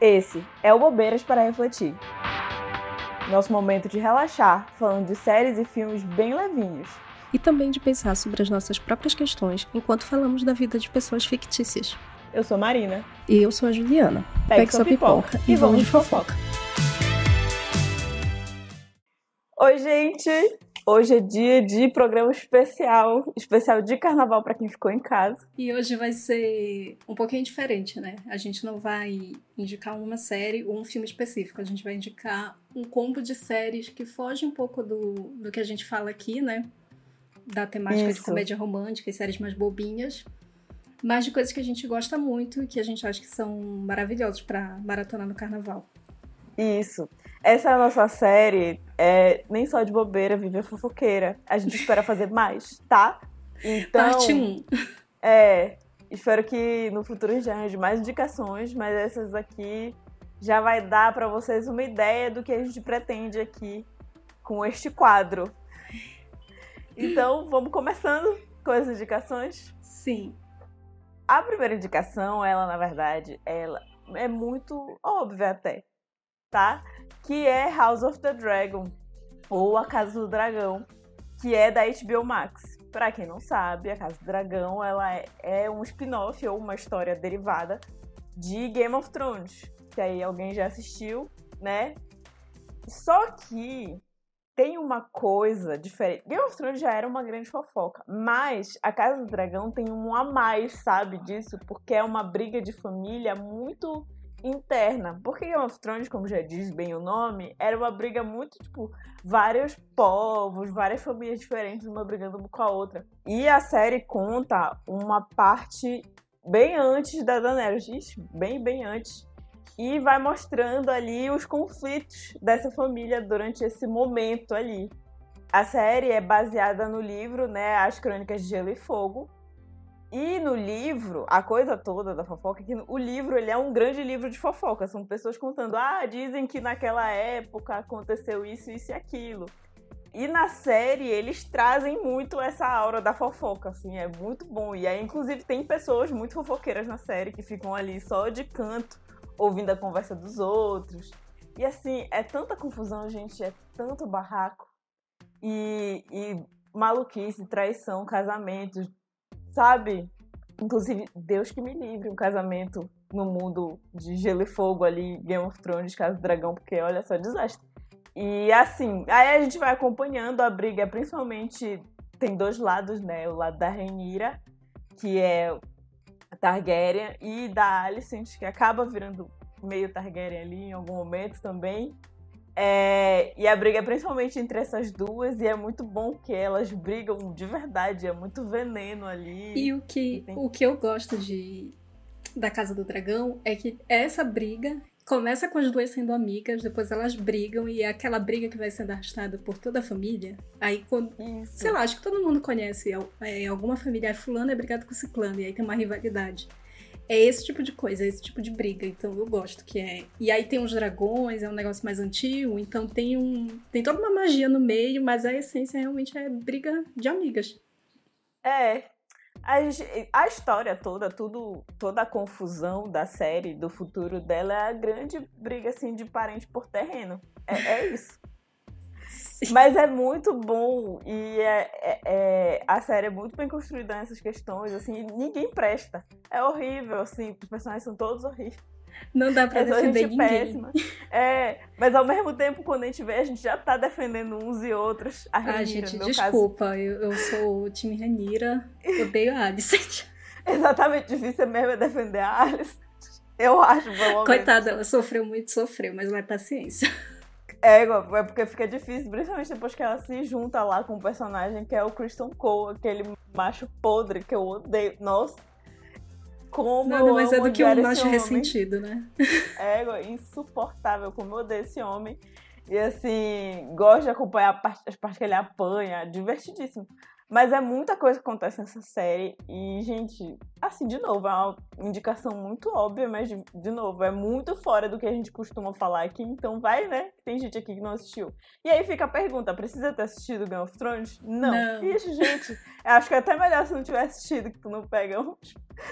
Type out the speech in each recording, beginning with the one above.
Esse é o Bobeiras para Refletir. Nosso momento de relaxar, falando de séries e filmes bem levinhos. E também de pensar sobre as nossas próprias questões enquanto falamos da vida de pessoas fictícias. Eu sou Marina. E eu sou a Juliana. Pegue, Pegue sua pipoca, pipoca e vamos de fofoca. Oi, gente! Hoje é dia de programa especial, especial de carnaval para quem ficou em casa. E hoje vai ser um pouquinho diferente, né? A gente não vai indicar uma série ou um filme específico, a gente vai indicar um combo de séries que foge um pouco do, do que a gente fala aqui, né? Da temática Isso. de comédia romântica e séries mais bobinhas, mas de coisas que a gente gosta muito e que a gente acha que são maravilhosos para maratonar no carnaval. Isso. Essa é a nossa série, é, nem só de bobeira, viver fofoqueira. A gente espera fazer mais, tá? Então, Parte 1. É, espero que no futuro a gente arranje mais indicações, mas essas aqui já vai dar para vocês uma ideia do que a gente pretende aqui com este quadro. Então, vamos começando com as indicações? Sim. A primeira indicação, ela, na verdade, ela é muito óbvia até, tá? Que é House of the Dragon, ou A Casa do Dragão, que é da HBO Max. Para quem não sabe, A Casa do Dragão ela é, é um spin-off ou uma história derivada de Game of Thrones, que aí alguém já assistiu, né? Só que tem uma coisa diferente. Game of Thrones já era uma grande fofoca, mas a Casa do Dragão tem um a mais, sabe disso? Porque é uma briga de família muito interna. Porque Game of Thrones, como já diz bem o nome, era uma briga muito, tipo, vários povos, várias famílias diferentes, uma brigando com a outra. E a série conta uma parte bem antes da Daenerys, bem, bem antes. E vai mostrando ali os conflitos dessa família durante esse momento ali. A série é baseada no livro, né, As Crônicas de Gelo e Fogo, e no livro, a coisa toda da fofoca é que o livro ele é um grande livro de fofoca. São pessoas contando, ah, dizem que naquela época aconteceu isso, isso e aquilo. E na série eles trazem muito essa aura da fofoca, assim, é muito bom. E aí, inclusive, tem pessoas muito fofoqueiras na série que ficam ali só de canto, ouvindo a conversa dos outros. E assim, é tanta confusão, gente, é tanto barraco. E, e maluquice, traição, casamentos, sabe? Inclusive, Deus que me livre um casamento no mundo de gelo e fogo ali, Game of Thrones, Casa do Dragão, porque olha só, desastre. E assim, aí a gente vai acompanhando a briga, principalmente tem dois lados, né? O lado da Rhaenyra, que é a Targaryen, e da Alicent, que acaba virando meio Targaryen ali em algum momento também. É, e a briga é principalmente entre essas duas, e é muito bom que elas brigam de verdade, é muito veneno ali. E o que, o que eu gosto de da Casa do Dragão é que essa briga começa com as duas sendo amigas, depois elas brigam e é aquela briga que vai sendo arrastada por toda a família. Aí, quando, sei lá, acho que todo mundo conhece é, alguma família, é fulano é brigado com ciclano, e aí tem uma rivalidade é esse tipo de coisa, é esse tipo de briga. Então eu gosto que é. E aí tem os dragões, é um negócio mais antigo, então tem um. Tem toda uma magia no meio, mas a essência realmente é briga de amigas. É. A, a história toda, tudo, toda a confusão da série, do futuro dela, é a grande briga assim de parente por terreno. É, é isso. Mas é muito bom e é, é, é, a série é muito bem construída nessas questões, assim, ninguém presta. É horrível, assim, os personagens são todos horríveis. Não dá pra é defender ninguém. Péssima. É, mas ao mesmo tempo, quando a gente vê, a gente já tá defendendo uns e outros. A Renira, ah, gente, desculpa, caso. eu, eu sou o time Renira, odeio a Alice. Exatamente, difícil mesmo é defender a Alice. Eu acho, Coitada, ela sofreu muito, sofreu, mas vai paciência. É, é porque fica difícil, principalmente depois que ela se junta lá com o personagem que é o Christian Cole, aquele macho podre que eu odeio. Nossa, como Nada mais é do que um macho ressentido, né? É, insuportável como eu odeio esse homem. E assim, gosto de acompanhar as partes que ele apanha, divertidíssimo. Mas é muita coisa que acontece nessa série. E, gente, assim, de novo, é uma indicação muito óbvia, mas, de, de, novo, é muito fora do que a gente costuma falar aqui. Então, vai, né? Tem gente aqui que não assistiu. E aí fica a pergunta: precisa ter assistido Game of Thrones? Não. não. Ixi, gente, acho que é até melhor se não tiver assistido, que tu não pega um.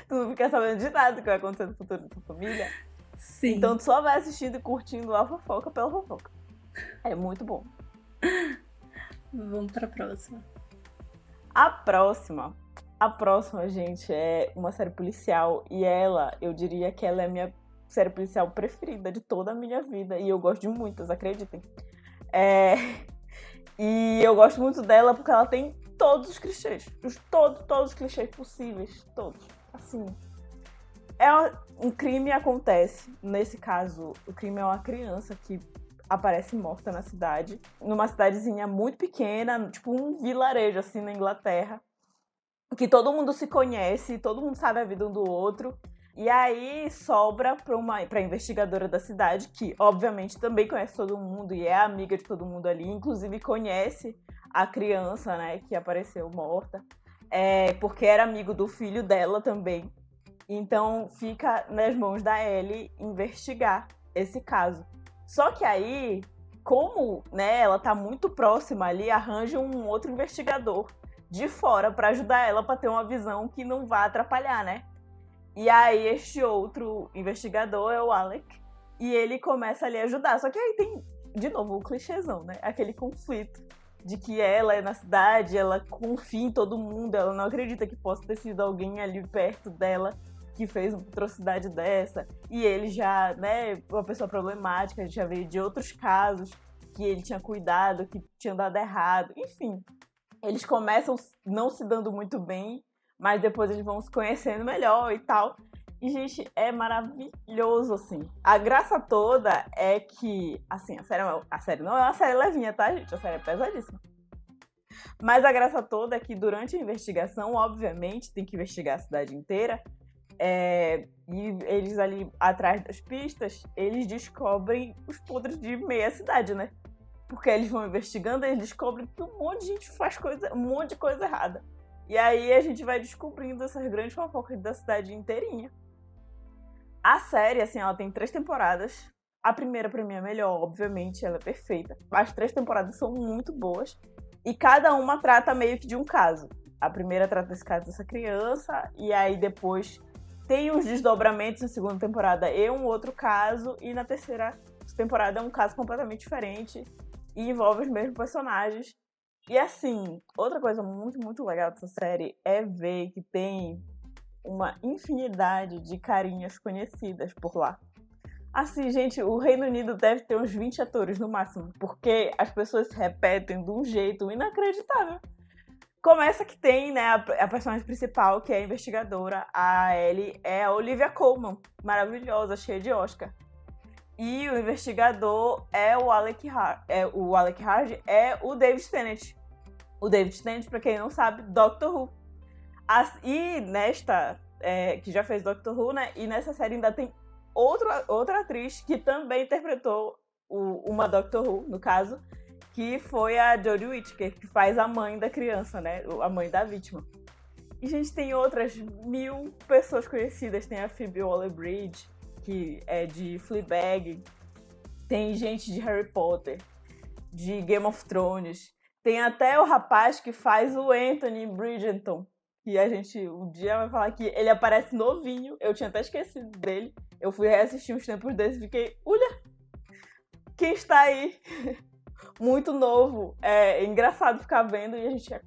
Tu não fica sabendo de nada que vai acontecer no futuro da tua família. Sim. Então tu só vai assistindo e curtindo a fofoca pela fofoca. É muito bom. Vamos pra próxima. A próxima. A próxima, gente, é uma série policial. E ela, eu diria que ela é a minha série policial preferida de toda a minha vida. E eu gosto de muitas, acreditem. É... E eu gosto muito dela porque ela tem todos os clichês. Os, todos, todos os clichês possíveis. Todos. Assim. É um crime acontece. Nesse caso, o crime é uma criança que aparece morta na cidade. Numa cidadezinha muito pequena, tipo um vilarejo, assim, na Inglaterra. Que todo mundo se conhece, todo mundo sabe a vida um do outro. E aí sobra para uma pra investigadora da cidade, que obviamente também conhece todo mundo e é amiga de todo mundo ali, inclusive conhece a criança, né, que apareceu morta, é, porque era amigo do filho dela também. Então fica nas mãos da Ellie investigar esse caso. Só que aí, como né, ela tá muito próxima ali, arranja um outro investigador de fora para ajudar ela para ter uma visão que não vá atrapalhar, né? E aí este outro investigador é o Alec. E ele começa ali a ajudar. Só que aí tem, de novo, o clichêzão, né? Aquele conflito de que ela é na cidade, ela confia em todo mundo, ela não acredita que possa ter sido alguém ali perto dela que fez uma atrocidade dessa. E ele já, né, uma pessoa problemática, a gente já veio de outros casos que ele tinha cuidado, que tinha dado errado. Enfim, eles começam não se dando muito bem mas depois eles vão se conhecendo melhor e tal. E, gente, é maravilhoso, assim. A graça toda é que, assim, a série, é a série não é uma série levinha, tá, gente? A série é pesadíssima. Mas a graça toda é que durante a investigação, obviamente, tem que investigar a cidade inteira. É, e eles ali atrás das pistas, eles descobrem os podres de meia cidade, né? Porque eles vão investigando e eles descobrem que um monte de gente faz coisa, um monte de coisa errada. E aí a gente vai descobrindo essas grandes fofocas da cidade inteirinha. A série, assim, ela tem três temporadas. A primeira, pra mim, é melhor, obviamente, ela é perfeita. As três temporadas são muito boas. E cada uma trata meio que de um caso. A primeira trata desse caso dessa criança, e aí depois tem uns desdobramentos na segunda temporada e um outro caso, e na terceira temporada é um caso completamente diferente e envolve os mesmos personagens. E assim, outra coisa muito, muito legal dessa série é ver que tem uma infinidade de carinhas conhecidas por lá. Assim, gente, o Reino Unido deve ter uns 20 atores no máximo, porque as pessoas se repetem de um jeito inacreditável. Começa que tem, né, a, a personagem principal, que é a investigadora, a Ellie, é a Olivia Colman, maravilhosa, cheia de Oscar. E o investigador é o Alec Hard, é o Alec Hard é o David Tennant, o David Tennant, para quem não sabe, Doctor Who. As, e nesta, é, que já fez Doctor Who, né? E nessa série ainda tem outro, outra atriz que também interpretou o, uma Doctor Who, no caso, que foi a Jodie Whittaker, que faz a mãe da criança, né? A mãe da vítima. E, gente, tem outras mil pessoas conhecidas. Tem a Phoebe Waller-Bridge, que é de Fleabag. Tem gente de Harry Potter, de Game of Thrones. Tem até o rapaz que faz o Anthony Bridgerton. E a gente um dia vai falar que ele aparece novinho. Eu tinha até esquecido dele. Eu fui reassistir uns tempos desses e fiquei, olha, quem está aí? Muito novo. É engraçado ficar vendo e a gente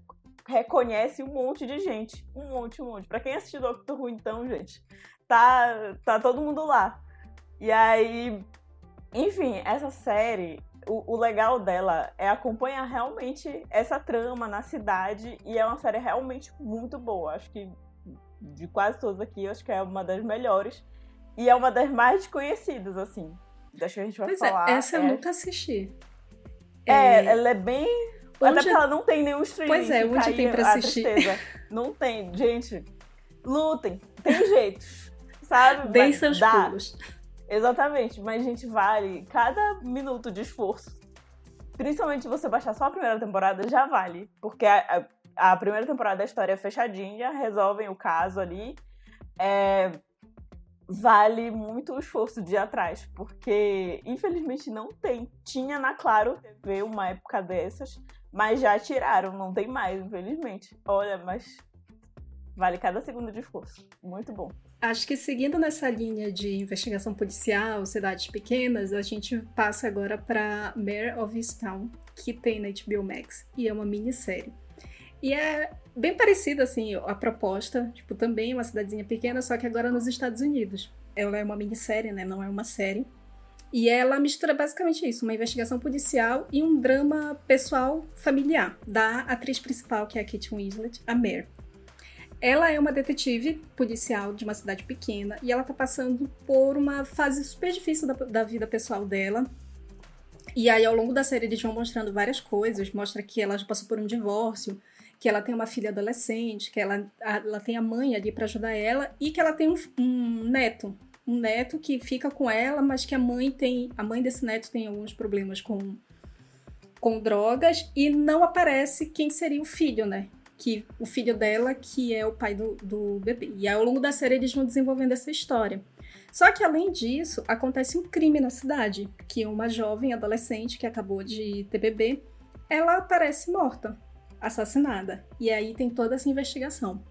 reconhece um monte de gente. Um monte, um monte. Pra quem assistiu Doctor Who, então, gente, tá, tá todo mundo lá. E aí, enfim, essa série o, o, legal dela é acompanhar realmente essa trama na cidade e é uma série realmente muito boa. Acho que de quase todas aqui, acho que é uma das melhores e é uma das mais desconhecidas, assim. Acho que a gente vai pois é, falar. É, essa eu nunca assisti. É, é, ela é bem. Onde... Até porque ela não tem nenhum streaming. Pois é, onde tem pra assistir? Tristeza. Não tem. Gente, lutem. Tem jeitos. Sabe? Deem seus dá. pulos. Exatamente, mas gente, vale cada minuto de esforço. Principalmente se você baixar só a primeira temporada, já vale. Porque a, a, a primeira temporada a história é fechadinha, resolvem o caso ali. É, vale muito o esforço de ir atrás, porque infelizmente não tem. Tinha na Claro TV uma época dessas, mas já tiraram, não tem mais, infelizmente. Olha, mas vale cada segundo de esforço. Muito bom. Acho que seguindo nessa linha de investigação policial, cidades pequenas, a gente passa agora para Mayor of Easttown, que tem na HBO Max, e é uma minissérie. E é bem parecida, assim, a proposta, tipo, também uma cidadezinha pequena, só que agora nos Estados Unidos. Ela é uma minissérie, né, não é uma série. E ela mistura basicamente isso, uma investigação policial e um drama pessoal familiar da atriz principal, que é a Kate Winslet, a Mare. Ela é uma detetive policial de uma cidade pequena e ela tá passando por uma fase super difícil da, da vida pessoal dela. E aí, ao longo da série, eles vão mostrando várias coisas. Mostra que ela já passou por um divórcio, que ela tem uma filha adolescente, que ela, ela tem a mãe ali para ajudar ela e que ela tem um, um, neto. Um neto que fica com ela, mas que a mãe tem. A mãe desse neto tem alguns problemas com, com drogas e não aparece quem seria o filho, né? que o filho dela, que é o pai do, do bebê. E ao longo da série eles vão desenvolvendo essa história. Só que além disso, acontece um crime na cidade, que uma jovem adolescente que acabou de ter bebê, ela aparece morta, assassinada. E aí tem toda essa investigação.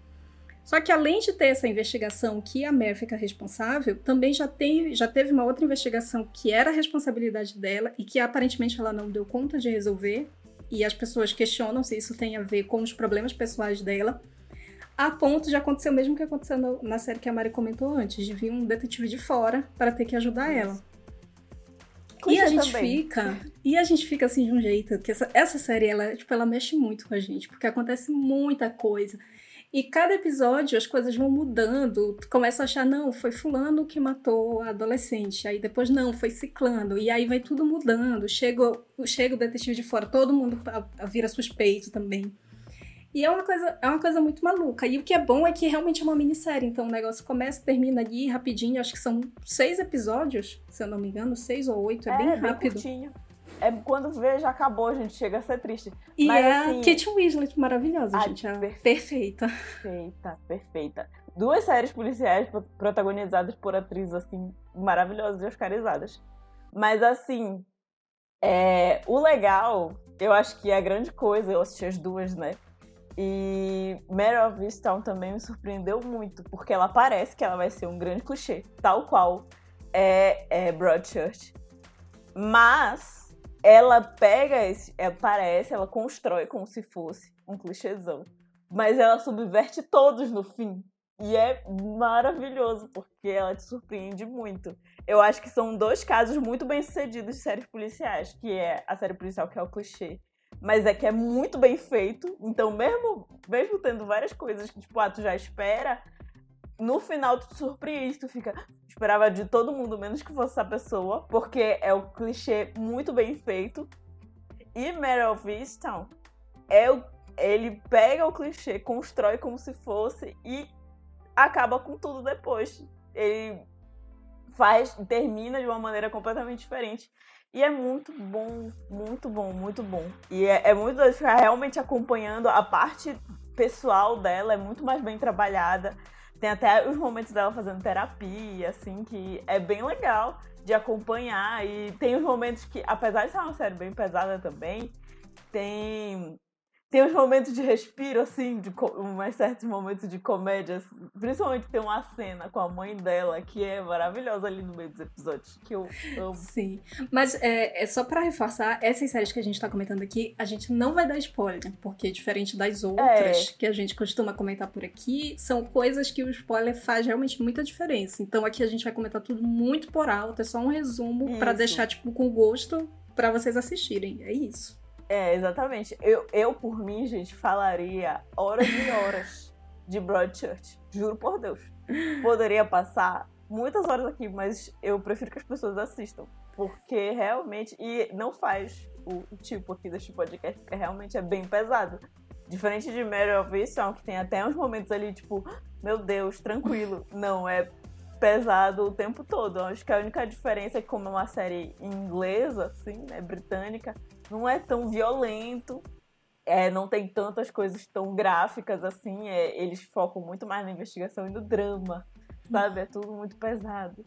Só que além de ter essa investigação que a Mer fica responsável, também já, tem, já teve uma outra investigação que era a responsabilidade dela e que aparentemente ela não deu conta de resolver, e as pessoas questionam se isso tem a ver com os problemas pessoais dela, a ponto de acontecer o mesmo que aconteceu na série que a Mari comentou antes, de vir um detetive de fora para ter que ajudar isso. ela. E a gente também. fica, e a gente fica assim de um jeito que essa, essa série ela, tipo, ela mexe muito com a gente, porque acontece muita coisa. E cada episódio as coisas vão mudando. Tu começa a achar, não, foi fulano que matou a adolescente. Aí depois, não, foi ciclano. E aí vai tudo mudando. Chega, chega o detetive de fora, todo mundo vira suspeito também. E é uma, coisa, é uma coisa muito maluca. E o que é bom é que realmente é uma minissérie. Então o negócio começa e termina ali rapidinho. Acho que são seis episódios, se eu não me engano, seis ou oito. É, é bem rápido. Bem é quando vê, já acabou, a gente chega a ser triste. E Mas, é assim, a Kate Winslet maravilhosa, a gente. É perfeita. Perfeita, perfeita. Duas séries policiais protagonizadas por atrizes, assim, maravilhosas e oscarizadas. Mas, assim, é, o legal, eu acho que é a grande coisa, eu assisti as duas, né? E Mary of Easttown também me surpreendeu muito, porque ela parece que ela vai ser um grande clichê, tal qual é, é Broadchurch. Mas ela pega esse. É, parece, ela constrói como se fosse um clichêzão. Mas ela subverte todos no fim. E é maravilhoso, porque ela te surpreende muito. Eu acho que são dois casos muito bem sucedidos de séries policiais, que é a série policial que é o clichê, mas é que é muito bem feito. Então, mesmo, mesmo tendo várias coisas que, tipo, ah, tu já espera, no final tu te surpreende, tu fica. Esperava de todo mundo, menos que fosse essa pessoa, porque é o clichê muito bem feito. E Meryl Easttown é o, ele pega o clichê, constrói como se fosse e acaba com tudo depois. Ele faz, termina de uma maneira completamente diferente. E é muito bom, muito bom, muito bom. E é, é muito ficar realmente acompanhando a parte pessoal dela, é muito mais bem trabalhada. Tem até os momentos dela fazendo terapia, assim, que é bem legal de acompanhar. E tem os momentos que, apesar de ser uma série bem pesada também, tem tem uns momentos de respiro, assim, de mais certos momentos de comédia. Assim, principalmente tem uma cena com a mãe dela que é maravilhosa ali no meio dos episódios, que eu amo. Sim. Mas é, é só para reforçar, essas séries que a gente tá comentando aqui, a gente não vai dar spoiler, porque diferente das outras é. que a gente costuma comentar por aqui, são coisas que o spoiler faz realmente muita diferença. Então aqui a gente vai comentar tudo muito por alto, é só um resumo para deixar, tipo, com gosto para vocês assistirem. É isso. É, exatamente. Eu, eu, por mim, gente, falaria horas e horas de Broadchurch. Juro por Deus. Poderia passar muitas horas aqui, mas eu prefiro que as pessoas assistam. Porque realmente. E não faz o, tipo aqui deste podcast, porque realmente é bem pesado. Diferente de Mary of que tem até uns momentos ali, tipo, meu Deus, tranquilo. Não, é pesado o tempo todo. Eu acho que a única diferença é que como é uma série inglesa, assim, né, britânica, não é tão violento, é, não tem tantas coisas tão gráficas assim. É, eles focam muito mais na investigação e no drama, sabe? É tudo muito pesado.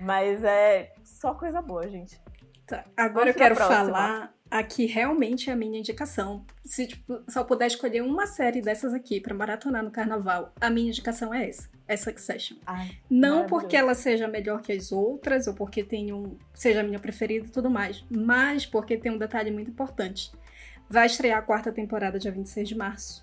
Mas é só coisa boa, gente. Tá, agora eu quero falar aqui realmente é a minha indicação. Se tipo, só puder escolher uma série dessas aqui para maratonar no carnaval, a minha indicação é essa. É Succession. Ai, Não porque ela seja melhor que as outras, ou porque tem um, seja a minha preferida e tudo mais, mas porque tem um detalhe muito importante. Vai estrear a quarta temporada dia 26 de março.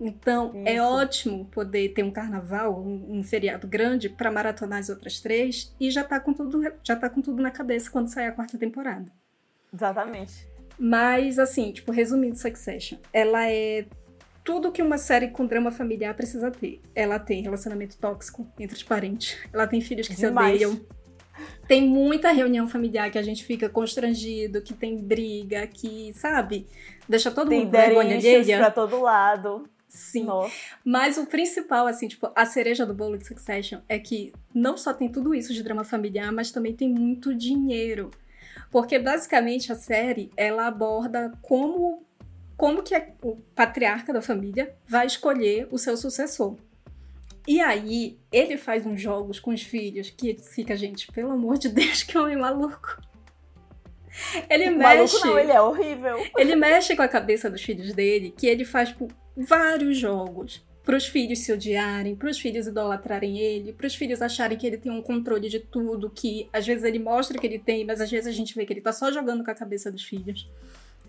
Então, é Isso. ótimo poder ter um carnaval, um, um feriado grande para maratonar as outras três e já tá com tudo, já tá com tudo na cabeça quando sair a quarta temporada. Exatamente. Mas, assim, tipo, resumindo Succession, ela é tudo que uma série com drama familiar precisa ter. Ela tem relacionamento tóxico entre os parentes. Ela tem filhos que Demais. se odeiam. Tem muita reunião familiar que a gente fica constrangido, que tem briga, que, sabe, deixa todo Tem mundo vergonha alheia. pra todo lado. Sim. Nossa. Mas o principal, assim, tipo, a cereja do bolo de Succession é que não só tem tudo isso de drama familiar, mas também tem muito dinheiro. Porque basicamente a série ela aborda como como que o patriarca da família vai escolher o seu sucessor. E aí, ele faz uns jogos com os filhos que fica, gente, pelo amor de Deus, que homem maluco. Ele mexe. Maluco não, ele é horrível. Ele mexe com a cabeça dos filhos dele, que ele faz tipo, vários jogos para os filhos se odiarem, para os filhos idolatrarem ele, para os filhos acharem que ele tem um controle de tudo, que às vezes ele mostra que ele tem, mas às vezes a gente vê que ele tá só jogando com a cabeça dos filhos.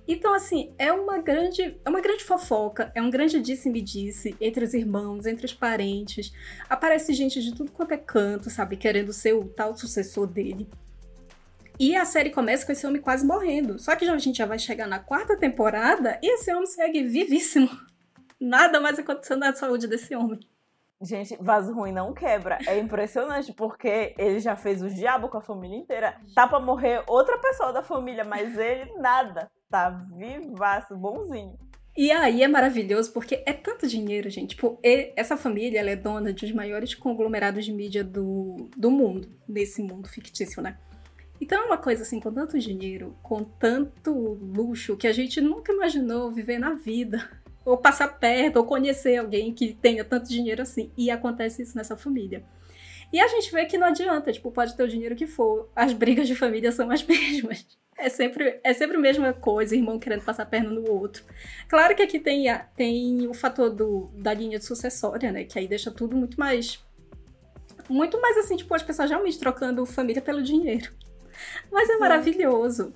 Então, assim, é uma grande, é uma grande fofoca, é um grande disse-me-disse entre os irmãos, entre os parentes. Aparece gente de tudo quanto é canto, sabe, querendo ser o tal sucessor dele. E a série começa com esse homem quase morrendo. Só que já- a gente já vai chegar na quarta temporada e esse homem segue vivíssimo. Nada mais acontecendo na saúde desse homem. Gente, vaso ruim não quebra. É impressionante, porque ele já fez o diabo com a família inteira. Tá pra morrer outra pessoa da família, mas ele nada. Tá vivaço, bonzinho. E aí é maravilhoso porque é tanto dinheiro, gente. Tipo, essa família ela é dona de os maiores conglomerados de mídia do, do mundo, desse mundo fictício, né? Então é uma coisa assim, com tanto dinheiro, com tanto luxo, que a gente nunca imaginou viver na vida. Ou passar perto, ou conhecer alguém que tenha tanto dinheiro assim. E acontece isso nessa família. E a gente vê que não adianta, tipo, pode ter o dinheiro que for. As brigas de família são as mesmas. É sempre, é sempre a mesma coisa, irmão querendo passar a perna no outro. Claro que aqui tem, a- tem o fator do, da linha de sucessória, né? Que aí deixa tudo muito mais. Muito mais assim, tipo, as pessoas realmente trocando família pelo dinheiro. Mas é Sim. maravilhoso.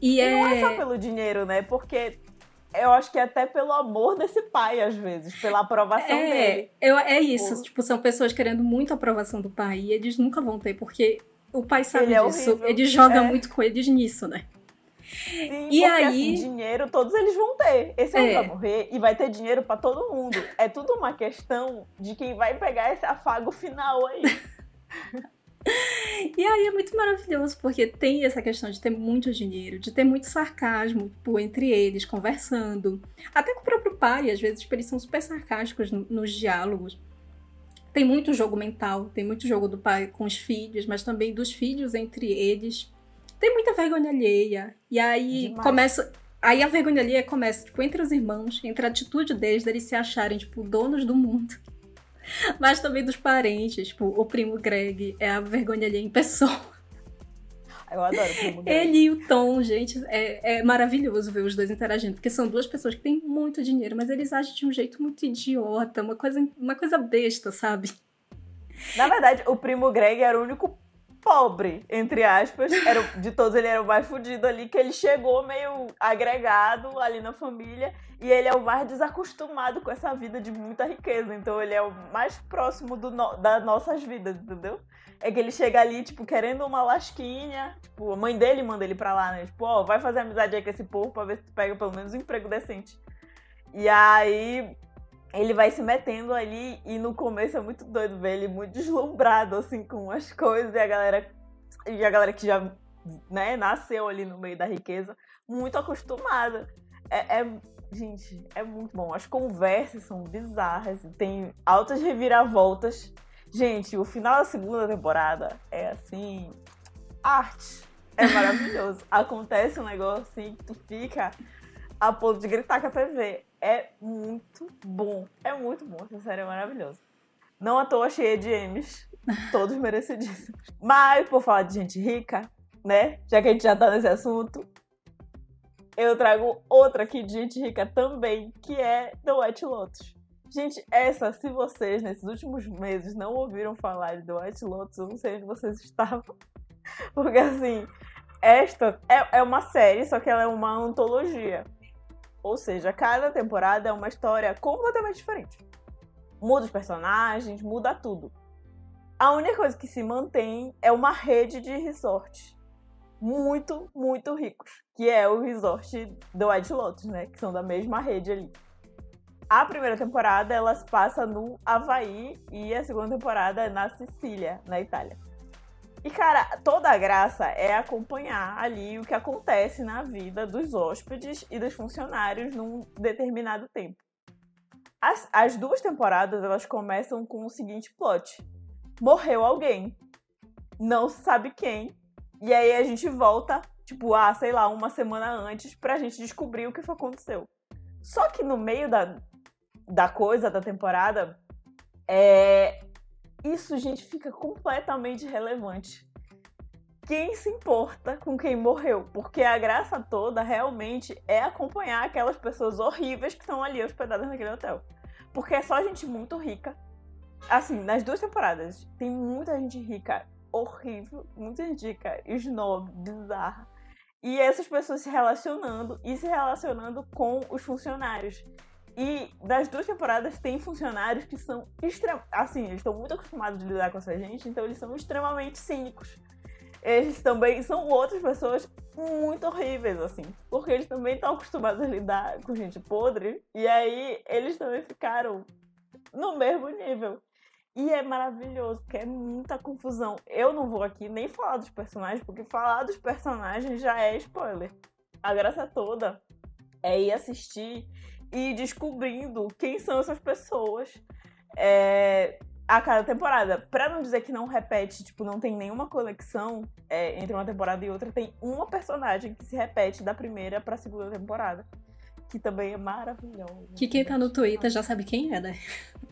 E, E não é é. só pelo dinheiro, né? Porque eu acho que é até pelo amor desse pai, às vezes, pela aprovação É, dele. eu, é isso. Pô. Tipo, são pessoas querendo muito a aprovação do pai e eles nunca vão ter, porque o pai sabe Ele é disso. horrível. Ele joga É. muito com eles nisso, né? Sim, E porque aí- assim, dinheiro todos eles vão ter. Esse É. vai morrer e vai ter dinheiro pra todo mundo. É tudo uma questão de quem vai pegar esse afago final aí. E aí é muito maravilhoso, porque tem essa questão de ter muito dinheiro, de ter muito sarcasmo tipo, entre eles, conversando. Até com o próprio pai, às vezes, tipo, eles são super sarcásticos no- nos diálogos. Tem muito jogo mental, tem muito jogo do pai com os filhos, mas também dos filhos entre eles. Tem muita vergonha alheia. E aí Demais. começa. Aí a vergonha alheia começa, tipo, entre os irmãos, entre a atitude deles, deles se acharem, tipo, donos do mundo. Mas também dos parentes, tipo, o primo Greg é a vergonha alheia em pessoa. Eu adoro o primo dele. Ele e o Tom, gente, é, é maravilhoso ver os dois interagindo, porque são duas pessoas que têm muito dinheiro, mas eles agem de um jeito muito idiota, uma coisa, uma coisa besta, sabe? Na verdade, o primo Greg era o único pobre, entre aspas. Era, de todos, ele era o mais fudido ali, que ele chegou meio agregado ali na família. E ele é o mais desacostumado com essa vida de muita riqueza. Então ele é o mais próximo do no- das nossas vidas, entendeu? É que ele chega ali, tipo, querendo uma lasquinha. Tipo, a mãe dele manda ele pra lá, né? Tipo, ó, vai fazer amizade aí com esse povo pra ver se tu pega pelo menos um emprego decente. E aí ele vai se metendo ali e no começo é muito doido ver ele muito deslumbrado assim com as coisas e a galera e a galera que já né, nasceu ali no meio da riqueza muito acostumada. É, é- gente, é muito bom. As conversas são bizarras, tem altas reviravoltas. Gente, o final da segunda temporada é assim, arte. É maravilhoso. Acontece um negócio assim que tu fica a ponto de gritar com a TV. É muito bom. É muito bom. Essa série é maravilhosa. Não à toa cheia de M's. Todos merecidíssimos. Mas, por falar de gente rica, né? Já que a gente já tá nesse assunto. eu trago outra aqui de gente rica também, que é The White Lotus. Gente, essa, se vocês nesses últimos meses não ouviram falar de The White Lotus, eu não sei onde vocês estavam. Porque assim, esta é, é uma série, só que ela é uma antologia. Ou seja, cada temporada é uma história completamente diferente. Muda os personagens, muda tudo. A única coisa que se mantém é uma rede de resorts muito, muito ricos, que é o resort do White Lotus, né? Que são da mesma rede ali. A primeira temporada ela se passa no Havaí e a segunda temporada é na Sicília, na Itália. E, cara, toda a graça é acompanhar ali o que acontece na vida dos hóspedes e dos funcionários num determinado tempo. As, as duas temporadas, elas começam com o seguinte plot. Morreu alguém. Não se sabe quem. E aí a gente volta, tipo, ah, sei lá, uma semana antes pra gente descobrir o que aconteceu. Só que no meio da, da coisa, da temporada, é, isso, gente, fica completamente relevante. Quem se importa com quem morreu? Porque a graça toda realmente é acompanhar aquelas pessoas horríveis que estão ali hospedadas naquele hotel. Porque é só gente muito rica. Assim, nas duas temporadas, tem muita gente rica, horrível, muita gente rica, snob, bizarra. E essas pessoas se relacionando e se relacionando com os funcionários. E das duas temporadas tem funcionários que são extremamente. Assim, eles estão muito acostumados a lidar com essa gente, então eles são extremamente cínicos. Eles também são outras pessoas muito horríveis, assim. Porque eles também estão acostumados a lidar com gente podre. E aí eles também ficaram no mesmo nível. E é maravilhoso, porque é muita confusão. Eu não vou aqui nem falar dos personagens, porque falar dos personagens já é spoiler. A graça toda é ir assistir e descobrindo quem são essas pessoas é, a cada temporada. Pra não dizer que não repete, tipo, não tem nenhuma conexão é, entre uma temporada e outra, tem uma personagem que se repete da primeira pra segunda temporada. Que também é maravilhosa. Que quem tá no Twitter já sabe quem é, né?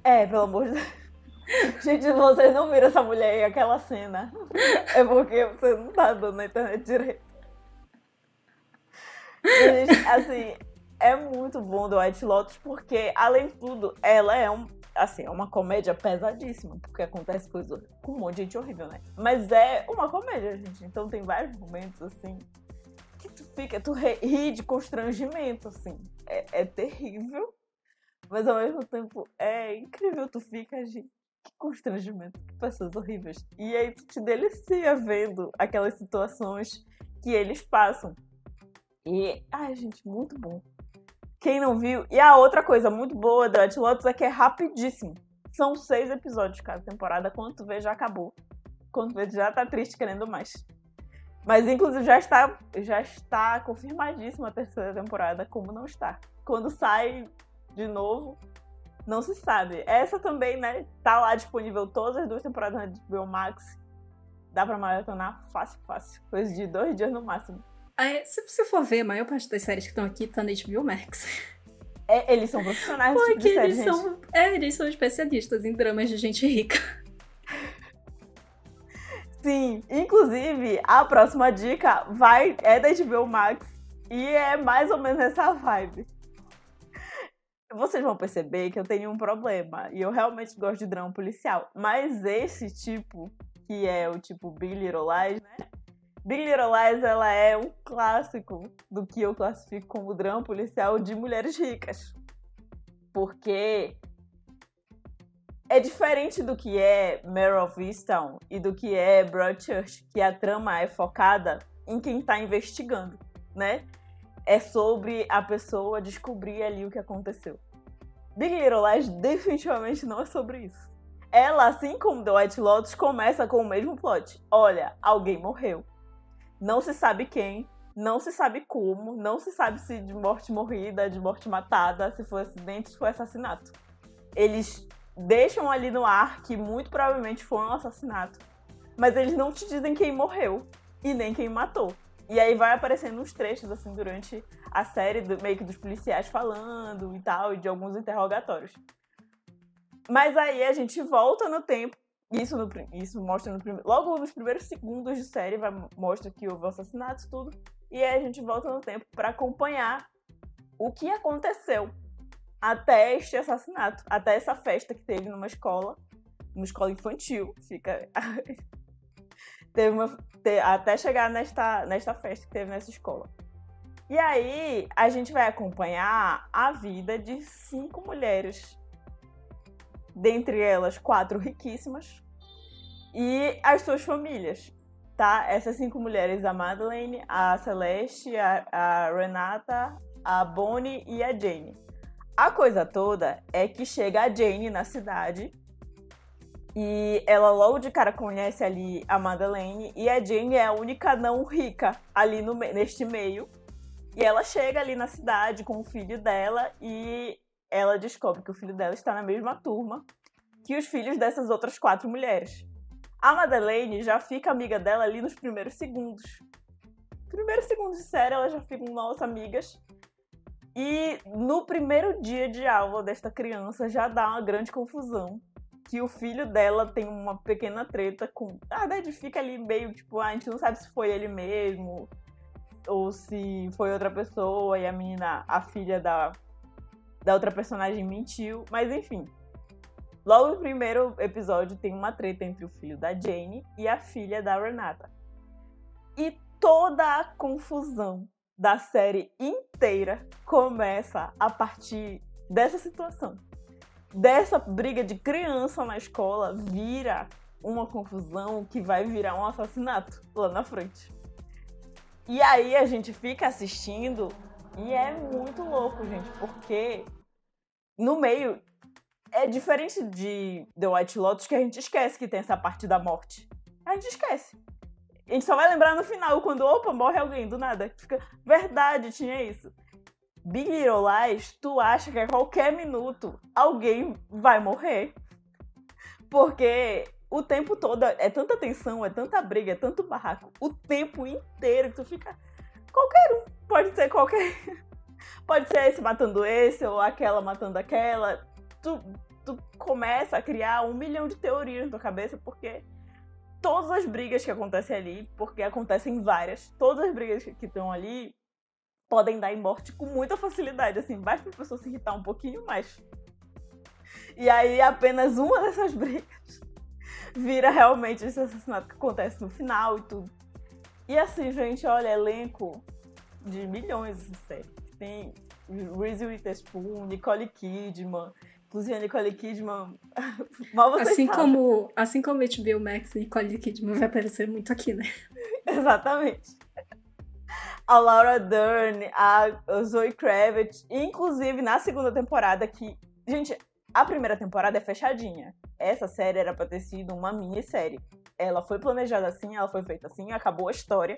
É, pelo amor de Deus. Gente, vocês não viram essa mulher e aquela cena. É porque você não tá dando na internet direito. Gente, assim, é muito bom do White Lotus porque, além de tudo, ela é um, assim, é uma comédia pesadíssima, porque acontece coisa com um monte de gente horrível, né? Mas é uma comédia, gente. Então tem vários momentos, assim, que tu fica, tu ri de constrangimento, assim. É, é terrível, mas ao mesmo tempo é incrível. Tu fica, gente, que constrangimento, que pessoas horríveis. E aí tu te delicia vendo aquelas situações que eles passam. E, ai, gente, muito bom. Quem não viu. E a outra coisa muito boa da White Lotus é que é rapidíssimo. São seis episódios cada temporada. Quando tu vê, já acabou. Quando tu vê, já tá triste querendo mais. Mas, inclusive, já está, já está confirmadíssima a terceira temporada, como não está. Quando sai de novo, não se sabe. Essa também, né? Tá lá disponível todas as duas temporadas na HBO Max. Dá pra maratonar fácil, fácil. Coisa de dois dias no máximo. Aí, se você for ver, a maior parte das séries que estão aqui tá na HBO Max. É, eles são profissionais Porque tipo de série, eles gente. são, é, eles são especialistas em dramas de gente rica. Sim, inclusive, a próxima dica vai é da HBO Max e é mais ou menos essa vibe. Vocês vão perceber que eu tenho um problema e eu realmente gosto de drama policial, mas esse tipo, que é o tipo Big Little Lies, né? Big Little Lies, ela é um clássico do que eu classifico como drama policial de mulheres ricas. Porque é diferente do que é Mare of Easttown e do que é Broadchurch, que a trama é focada em quem tá investigando, né? É sobre a pessoa descobrir ali o que aconteceu. Big Little Lies definitivamente não é sobre isso. Ela, assim como The White Lotus, começa com o mesmo plot. Olha, alguém morreu. Não se sabe quem, não se sabe como, não se sabe se de morte morrida, de morte matada, se foi acidente, se foi assassinato. Eles deixam ali no ar que muito provavelmente foi um assassinato, mas eles não te dizem quem morreu e nem quem matou. E aí vai aparecendo uns trechos assim durante a série, do, meio que dos policiais falando e tal, e de alguns interrogatórios. Mas aí a gente volta no tempo isso, no, isso mostra no primeiro. Logo nos primeiros segundos de série, vai, mostra que houve assassinatos tudo. E aí a gente volta no tempo para acompanhar o que aconteceu até este assassinato, até essa festa que teve numa escola, uma escola infantil, fica teve uma te, até chegar nesta nesta festa que teve nessa escola. E aí a gente vai acompanhar a vida de cinco mulheres, dentre elas quatro riquíssimas e as suas famílias, tá? Essas cinco mulheres, a Madeleine, a Celeste, a, a Renata, a Bonnie e a Jane. A coisa toda é que chega a Jane na cidade e ela logo de cara conhece ali a Madeleine e a Jane é a única não rica ali no, neste meio. E ela chega ali na cidade com o filho dela e ela descobre que o filho dela está na mesma turma que os filhos dessas outras quatro mulheres. A Madeleine já fica amiga dela ali nos primeiros segundos. Primeiros segundos de série, elas já ficam nossas amigas. E no primeiro dia de aula desta criança já dá uma grande confusão. Que o filho dela tem uma pequena treta com. A verdade fica ali meio tipo, ah, a gente não sabe se foi ele mesmo ou se foi outra pessoa e a menina, a filha da, da outra personagem mentiu. Mas enfim. Logo no primeiro episódio tem uma treta entre o filho da Jane e a filha da Renata. E toda a confusão da série inteira começa a partir dessa situação. Dessa briga de criança na escola vira uma confusão que vai virar um assassinato lá na frente. E aí a gente fica assistindo e é muito louco, gente, porque no meio é diferente de The White Lotus que a gente esquece que tem essa parte da morte. A gente esquece. A gente só vai lembrar no final, quando, opa, morre alguém do nada. Fica, verdade, tinha isso. Big Little Lies, tu acha que a qualquer minuto alguém vai morrer. Porque o tempo todo é tanta tensão, é tanta briga, é tanto barraco. O tempo inteiro que tu fica. Qualquer um. Pode ser qualquer. Pode ser esse matando esse, ou aquela matando aquela. Tu, tu começa a criar um milhão de teorias na tua cabeça, porque todas as brigas que acontecem ali, porque acontecem várias, todas as brigas que estão ali podem dar em morte com muita facilidade, assim, basta a pessoa se irritar um pouquinho mais. E aí apenas uma dessas brigas vira realmente esse assassinato que acontece no final e tudo. E assim, gente, olha, elenco de milhões de série. Tem Reese Witherspoon, Nicole Kidman, Inclusive, a Nicole Kidman. Mal vocês assim sabem. como Assim como HBO Max, Nicole Kidman vai aparecer muito aqui, né? Exatamente. A Laura Dern, a Zoe Kravitz, inclusive na segunda temporada, que. Gente, a primeira temporada é fechadinha. Essa série era pra ter sido uma minissérie. Ela foi planejada assim, ela foi feita assim, acabou a história.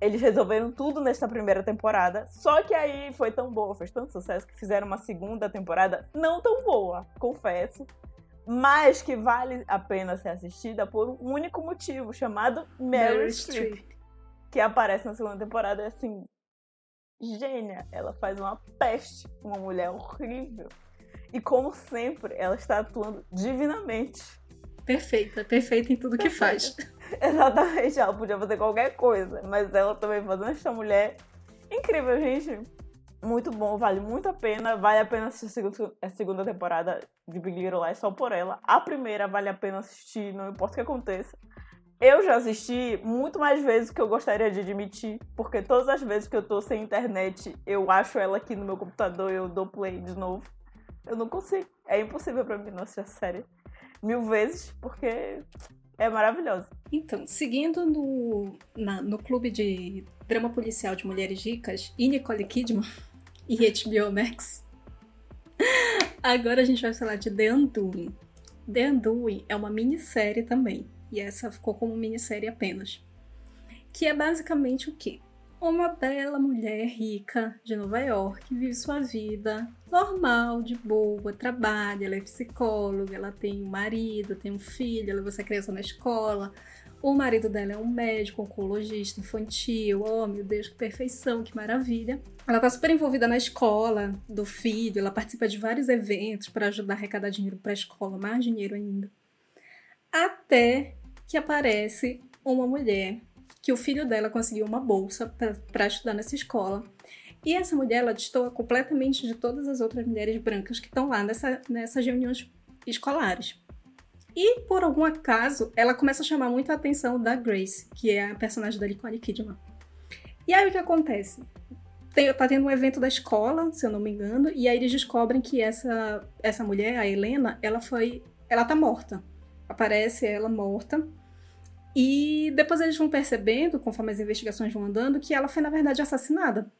Eles resolveram tudo nesta primeira temporada. Só que aí foi tão boa, fez tanto sucesso que fizeram uma segunda temporada não tão boa, confesso. Mas que vale a pena ser assistida por um único motivo, chamado Meryl Streep. Que aparece na segunda temporada e assim. Gênia, ela faz uma peste, uma mulher horrível. E como sempre, ela está atuando divinamente. Perfeita, perfeita em tudo que faz. Exatamente, ela podia fazer qualquer coisa, mas ela também fazendo essa mulher incrível, gente. Muito bom, vale muito a pena. Vale a pena assistir a segunda temporada de Big Little Lies só por ela. A primeira vale a pena assistir, não importa o que aconteça. Eu já assisti muito mais vezes do que eu gostaria de admitir, porque todas as vezes que eu tô sem internet, eu acho ela aqui no meu computador e eu dou play de novo. Eu não consigo. É impossível para mim não assistir a série mil vezes, porque é maravilhosa. Então, seguindo no, na, no clube de drama policial de mulheres ricas e Nicole Kidman e HBO Max, agora a gente vai falar de The Undoing. The Undoing é uma minissérie também, e essa ficou como minissérie apenas. Que é basicamente o quê? Uma bela mulher rica de Nova York vive sua vida normal, de boa, trabalha, ela é psicóloga, ela tem um marido, tem um filho, ela leva essa criança na escola. O marido dela é um médico, oncologista infantil. Oh, meu Deus, que perfeição, que maravilha. Ela tá super envolvida na escola do filho, ela participa de vários eventos para ajudar a arrecadar dinheiro para a escola, mais dinheiro ainda. Até que aparece uma mulher que o filho dela conseguiu uma bolsa para estudar nessa escola. E essa mulher, ela destoa completamente de todas as outras mulheres brancas que estão lá nessa, nessas reuniões escolares. E, por algum acaso, ela começa a chamar muito a atenção da Grace, que é a personagem da Nicole Kidman. E aí o que acontece? Tem, tá tendo um evento da escola, se eu não me engano, e aí eles descobrem que essa, essa mulher, a Helena, ela foi. Ela tá morta. Aparece ela morta. E depois eles vão percebendo, conforme as investigações vão andando, que ela foi, na verdade, assassinada.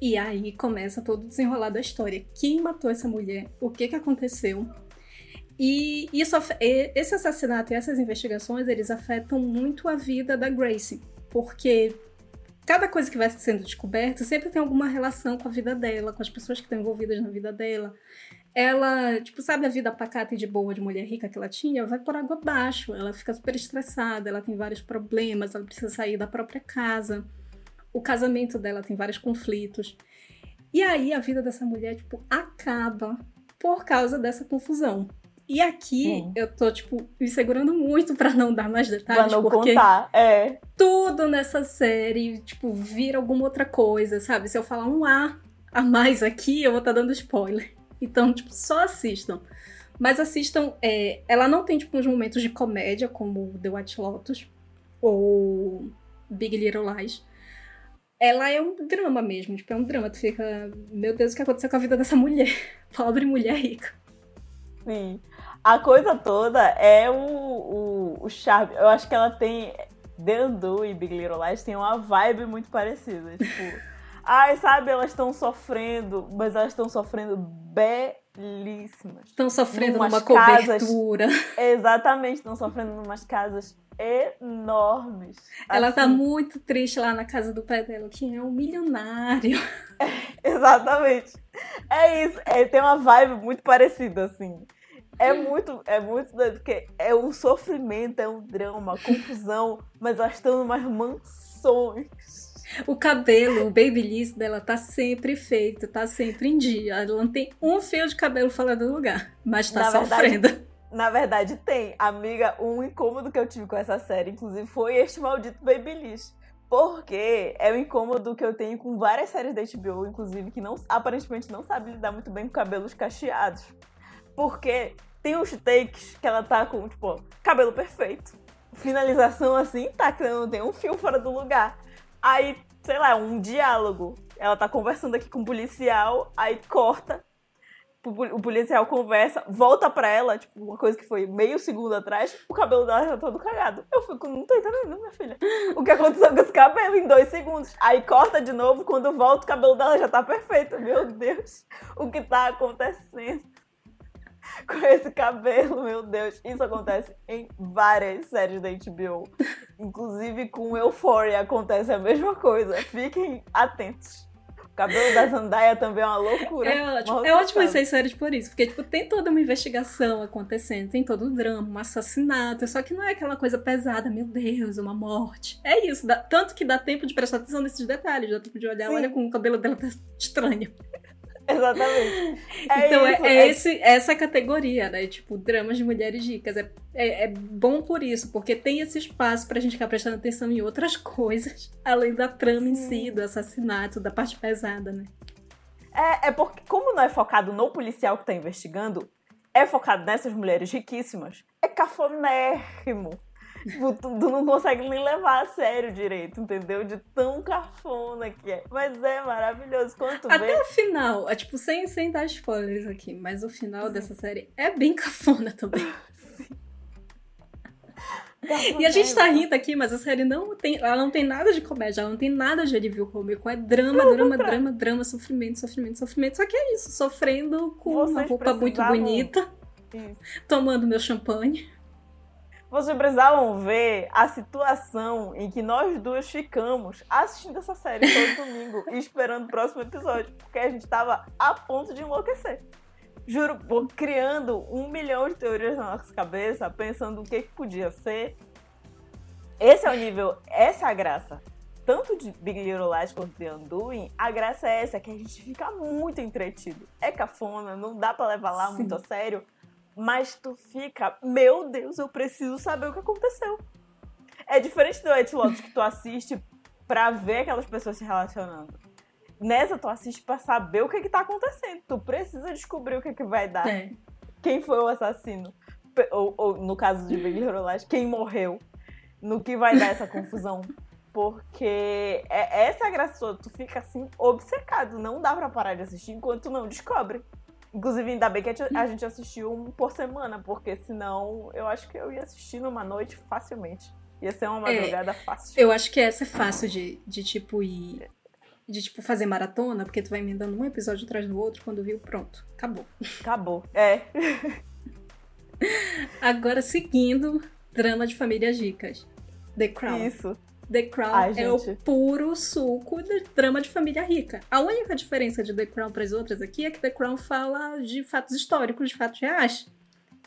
E aí começa todo o desenrolar da história. Quem matou essa mulher? O que, que aconteceu? E isso, esse assassinato e essas investigações, eles afetam muito a vida da Grace. Porque cada coisa que vai sendo descoberta sempre tem alguma relação com a vida dela, com as pessoas que estão envolvidas na vida dela. Ela, tipo, sabe a vida pacata e de boa de mulher rica que ela tinha? Vai por água abaixo. Ela fica super estressada, ela tem vários problemas, ela precisa sair da própria casa. O casamento dela tem vários conflitos. E aí a vida dessa mulher, tipo, acaba por causa dessa confusão. E aqui Sim. eu tô, tipo, me segurando muito para não dar mais detalhes. Pra não porque contar, é. Tudo nessa série, tipo, vira alguma outra coisa, sabe? Se eu falar um A a mais aqui, eu vou estar tá dando spoiler. Então, tipo, só assistam. Mas assistam. É, ela não tem, tipo, uns momentos de comédia, como The White Lotus ou Big Little Lies. Ela é um drama mesmo, tipo, é um drama. Tu fica, meu Deus, o que aconteceu com a vida dessa mulher? Pobre mulher rica. Sim a coisa toda é o, o, o charme. Eu acho que ela tem. Dandu e Big Little Lies tem uma vibe muito parecida. Tipo, ai, sabe, elas estão sofrendo, mas elas estão sofrendo belíssimas. Estão sofrendo numa cobertura. exatamente, estão sofrendo em umas casas enormes. Ela tá assim. tá muito triste lá na casa do pai dela, que é um milionário. É, exatamente. É isso. É, tem uma vibe muito parecida, assim. É muito, é muito doido, porque é um sofrimento, é um drama, confusão, mas elas estão umas mansões. O cabelo, o babyliss dela tá sempre feito, tá sempre em dia. Ela não tem um fio de cabelo fora do lugar, mas tá na sofrendo. Verdade, na verdade, tem. Amiga, um incômodo que eu tive com essa série, inclusive, foi este maldito babyliss. Porque é um incômodo que eu tenho com várias séries da HBO, inclusive, que não, aparentemente não sabe lidar muito bem com cabelos cacheados. Porque tem os takes que ela tá com, tipo, cabelo perfeito. Finalização assim, tá, que não tem um fio fora do lugar. Aí, sei lá, um diálogo. Ela tá conversando aqui com o policial, aí corta. O policial conversa, volta pra ela, tipo, uma coisa que foi meio segundo atrás, o cabelo dela já tá todo cagado. Eu fico, não tô entendendo, minha filha. O que aconteceu com esse cabelo em dois segundos? Aí corta de novo, quando volta, o cabelo dela já tá perfeito. Meu Deus, o que tá acontecendo? com esse cabelo, meu Deus. Isso acontece em várias séries da HBO. Inclusive com Euphoria acontece a mesma coisa. Fiquem atentos. O cabelo da Zendaya também é uma loucura. É ótimo, é ótimo essas séries por isso, porque tipo, tem toda uma investigação acontecendo, tem todo um drama, um assassinato, só que não é aquela coisa pesada, meu Deus, uma morte. É isso, dá, tanto que dá tempo de prestar atenção nesses detalhes, dá tempo de olhar, Sim. olha como o cabelo dela tá estranho. Exatamente. É então é isso, é, é, esse, essa categoria, né? Tipo, dramas de mulheres ricas. É, é, é, bom por isso, porque tem esse espaço pra gente ficar prestando atenção em outras coisas, além da trama Sim. em si, do assassinato, da parte pesada, né? É, é porque, como não é focado no policial que tá investigando, é focado nessas mulheres riquíssimas, é cafonérrimo. Tipo, tu, tu, não consegue nem levar a sério direito, entendeu? De tão cafona que é. Mas é maravilhoso. Quanto Até vê... o final, é tipo, sem, sem dar spoilers aqui, mas o final Sim. dessa série é bem cafona também. Sim. E a gente tá rindo aqui, mas a série não tem, ela não tem nada de comédia, ela não tem nada de alívio cômico. É drama, não, drama, drama, drama, sofrimento, sofrimento, sofrimento. Só que é isso, sofrendo com Vocês uma roupa muito bonita, isso. tomando meu champanhe. Vocês precisavam ver a situação em que nós duas ficamos assistindo essa série todo domingo e esperando o próximo episódio, porque a gente tava a ponto de enlouquecer. Juro, criando um milhão de teorias na nossa cabeça, pensando o que, que podia ser. Esse é o nível, essa é a graça. Tanto de Big Little Lies quanto de Undoing, a graça é essa, que a gente fica muito entretido. É cafona, não dá para levar lá Sim. muito a sério, mas tu fica, meu Deus, eu preciso saber o que aconteceu. É diferente do White Lotus que tu assiste pra ver aquelas pessoas se relacionando. Nessa, tu assiste pra saber o que que tá acontecendo. Tu precisa descobrir o que que vai dar. É. Quem foi o assassino. Ou, ou, no caso de Big Little Lies, quem morreu. No que vai dar essa confusão. Porque é, essa é a graça toda. Tu fica assim, obcecado. Não dá pra parar de assistir enquanto tu não descobre. Inclusive, ainda bem que a gente- a gente assistiu um por semana, porque senão eu acho que eu ia assistir numa noite facilmente. Ia ser uma É. madrugada fácil. Eu acho que essa é fácil de, de tipo ir. De tipo fazer maratona, porque tu vai emendando um episódio atrás do outro, quando viu, pronto, acabou. Acabou. É. Agora seguindo, drama de famílias ricas. The Crown. Isso. The Crown Ai, é o puro suco de drama de família rica. A única diferença de The Crown para as outras aqui é que The Crown fala de fatos históricos, de fatos reais.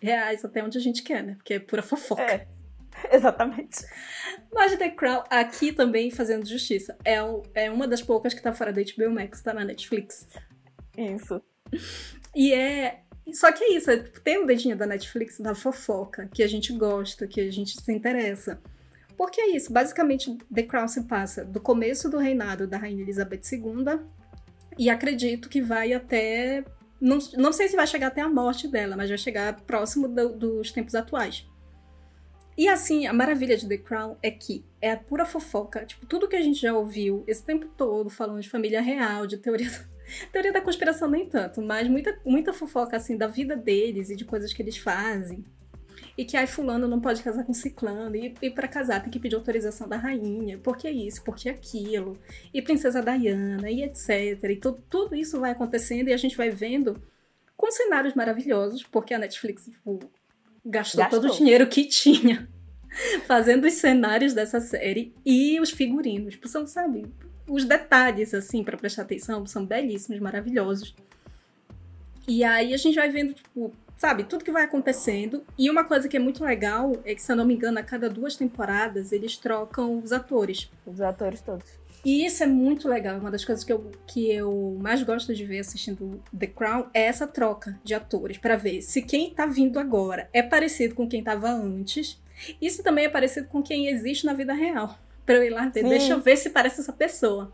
Reais até onde a gente quer, né? Porque é pura fofoca. É. Exatamente. Mas The Crown, aqui também fazendo justiça, é, o- é uma das poucas que tá fora da HBO Max, tá na Netflix. Isso. E é. Só que é isso, é- tem o dedinho da Netflix da fofoca, que a gente gosta, que a gente se interessa. Porque é isso, basicamente The Crown se passa do começo do reinado da Rainha Elizabeth II e acredito que vai até. Não, não sei se vai chegar até a morte dela, mas vai chegar próximo do- dos tempos atuais. E assim, a maravilha de The Crown é que é a pura fofoca. Tipo, tudo que a gente já ouviu esse tempo todo falando de família real, de teoria Teoria da conspiração nem tanto, mas muita, muita fofoca assim da vida deles e de coisas que eles fazem. E que ai fulano não pode casar com ciclano e, e para casar tem que pedir autorização da rainha, porque é isso, porque é aquilo. E princesa Diana e etc. E tu- tudo isso vai acontecendo e a gente vai vendo com cenários maravilhosos, porque a Netflix tipo, gastou, Gastou. todo o dinheiro que tinha fazendo os cenários dessa série e os figurinos. Tipo, São, sabe, os detalhes, assim, pra prestar atenção, são belíssimos, maravilhosos. E aí a gente vai vendo, tipo, sabe, tudo que vai acontecendo. E uma coisa que é muito legal é que, se eu não me engano, a cada duas temporadas eles trocam os atores. Os atores todos. E isso é muito legal. Uma das coisas que eu, que eu mais gosto de ver assistindo The Crown é essa troca de atores pra ver se quem tá vindo agora é parecido com quem tava antes. E se também é parecido com quem existe na vida real. Pra eu ir lá ver. Sim. Deixa eu ver se parece essa pessoa.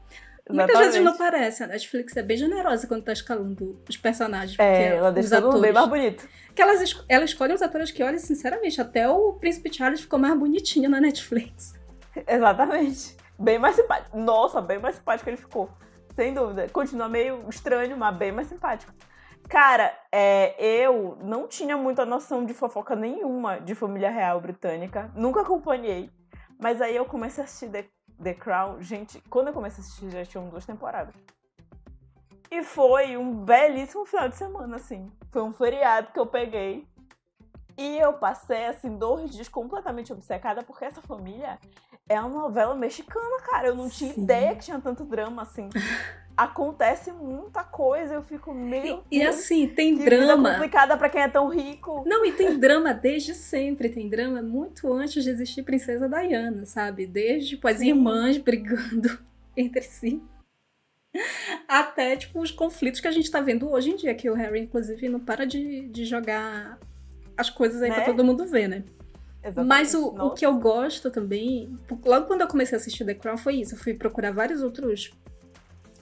Muitas Exatamente. vezes não parece. A Netflix é bem generosa quando tá escalando os personagens. É, ela os deixa todo mundo bem mais bonito. que elas, ela escolhe os atores que, olha, sinceramente, até o Príncipe Charles ficou mais bonitinho na Netflix. Exatamente. Bem mais simpático. Nossa, bem mais simpático ele ficou. Sem dúvida. Continua meio estranho, mas bem mais simpático. Cara, é, eu não tinha muita noção de fofoca nenhuma de família real britânica. Nunca acompanhei. Mas aí eu comecei a assistir The, The Crown. Gente, quando eu comecei a assistir, já tinham duas temporadas. E foi um belíssimo final de semana, assim. Foi um feriado que eu peguei. E eu passei, assim, dois dias completamente obcecada, porque essa família é uma novela mexicana, cara. Eu não tinha Sim. ideia que tinha tanto drama, assim. Acontece muita coisa, eu fico meio. E, e assim, tem drama. complicada pra quem é tão rico. Não, e tem drama desde sempre. Tem drama muito antes de existir Princesa Diana, sabe? Desde tipo, as Sim. irmãs brigando entre si. Até, tipo, os conflitos que a gente tá vendo hoje em dia, que o Harry, inclusive, não para de, de jogar as coisas aí Né? pra todo mundo ver, né? Exatamente. Mas o, o que eu gosto também, logo quando eu comecei a assistir The Crown foi isso. Eu fui procurar vários outros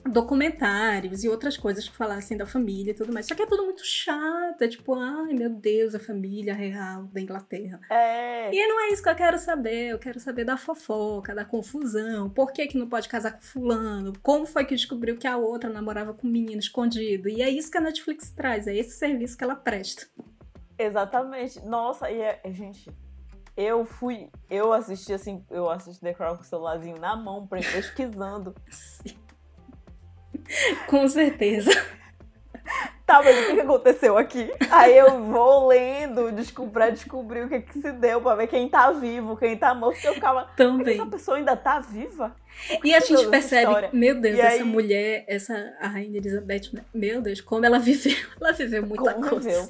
documentários e outras coisas que falassem da família e tudo mais. Só que é tudo muito chato. É tipo, ai meu Deus, a família real da Inglaterra. É. E não é isso que eu quero saber. Eu quero saber da fofoca, da confusão. Por que, que não pode casar com fulano? Como foi que descobriu que a outra namorava com um menino escondido? E é isso que a Netflix traz. É esse serviço que ela presta. Exatamente. Nossa, e é, gente, eu fui, eu assisti assim, eu assisti The Crown com o celularzinho na mão, pesquisando. Com certeza. Tá, mas o que, aconteceu aqui? Aí eu vou lendo desco- pra descobrir o que, que se deu, pra ver quem tá vivo, quem tá morto. Eu ficava, Também. essa pessoa ainda tá viva? E a gente percebe, história. meu Deus, E essa aí- mulher, essa a rainha Elizabeth, né? meu Deus, como ela viveu. Ela viveu muita Como coisa. viveu?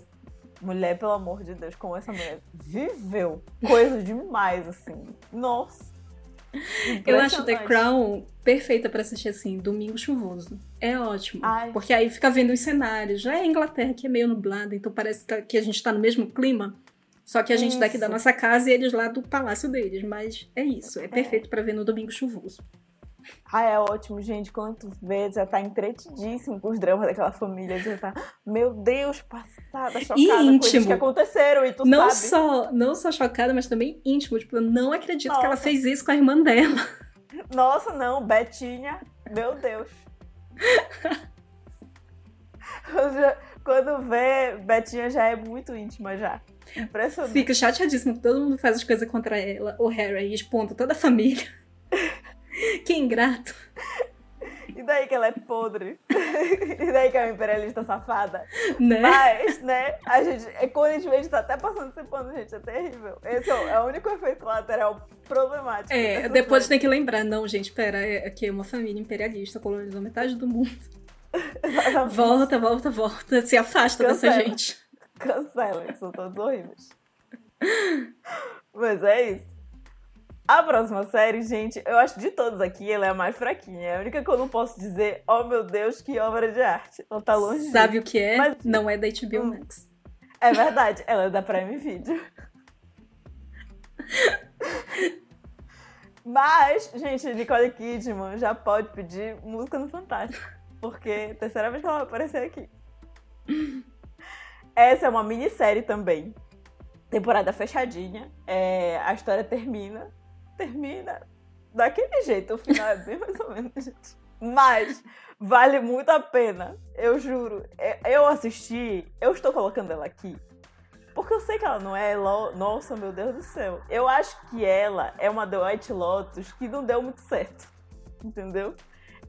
Mulher, pelo amor de Deus, como essa mulher viveu coisa demais, assim. Nossa. Eu acho The. Crown perfeita pra assistir assim, domingo chuvoso. É ótimo. Ai. Porque aí fica vendo os cenários. Já é a Inglaterra que é meio nublada, então parece que- que a gente tá no mesmo clima. Só que a gente Isso. daqui da nossa casa e eles lá do palácio deles. Mas é isso, é perfeito pra ver no domingo chuvoso. Ah, é ótimo, gente. Quanto vê, já tá entretidíssimo com os dramas daquela família. Já tá, meu Deus, passada, chocada. E Coisas íntimo. que aconteceram e tu Não sabe. só, não só chocada, mas também íntimo. Tipo, eu não acredito que ela Nossa. fez isso com a irmã dela. Nossa, não, Betinha, meu Deus. Já- Quando vê, Betinha já é muito íntima já. Impressionante. Fico chateadíssima que todo mundo faz as coisas contra ela. O Harry aí expondo toda a família. que ingrato. E daí que ela é podre. e daí que é uma imperialista safada. Né? Mas, né, a gente, é quando a gente vê, a gente tá até passando esse pano, gente, é terrível. Esse é o, é único efeito colateral problemático. É, dessa depois série. tem que lembrar, não, gente, pera, é que é uma família imperialista, colonizou metade do mundo. Exatamente. Volta, volta, volta, se afasta dessa Cancela. gente. Cancela, que são todos horríveis. Mas é isso. A próxima série, gente, eu acho de todas aqui, ela é a mais fraquinha. É a única que eu não posso dizer, oh meu Deus, que obra de arte. Ela tá longe Sabe o que é? Mas- Não é da HBO Hum. Max. É verdade, ela é da Prime Video. Mas, gente, Nicole Kidman já pode pedir música no Fantástico. Porque é a terceira vez que ela vai aparecer aqui. Essa é uma minissérie também. Temporada fechadinha. É, a história termina. Termina daquele jeito. O final é bem mais ou menos, gente. Mas vale muito a pena. Eu juro. É, Eu assisti. Eu estou colocando ela aqui. Porque eu sei que ela não é. lo- Nossa, meu Deus do céu. Eu acho que ela é uma The White Lotus que não deu muito certo. Entendeu?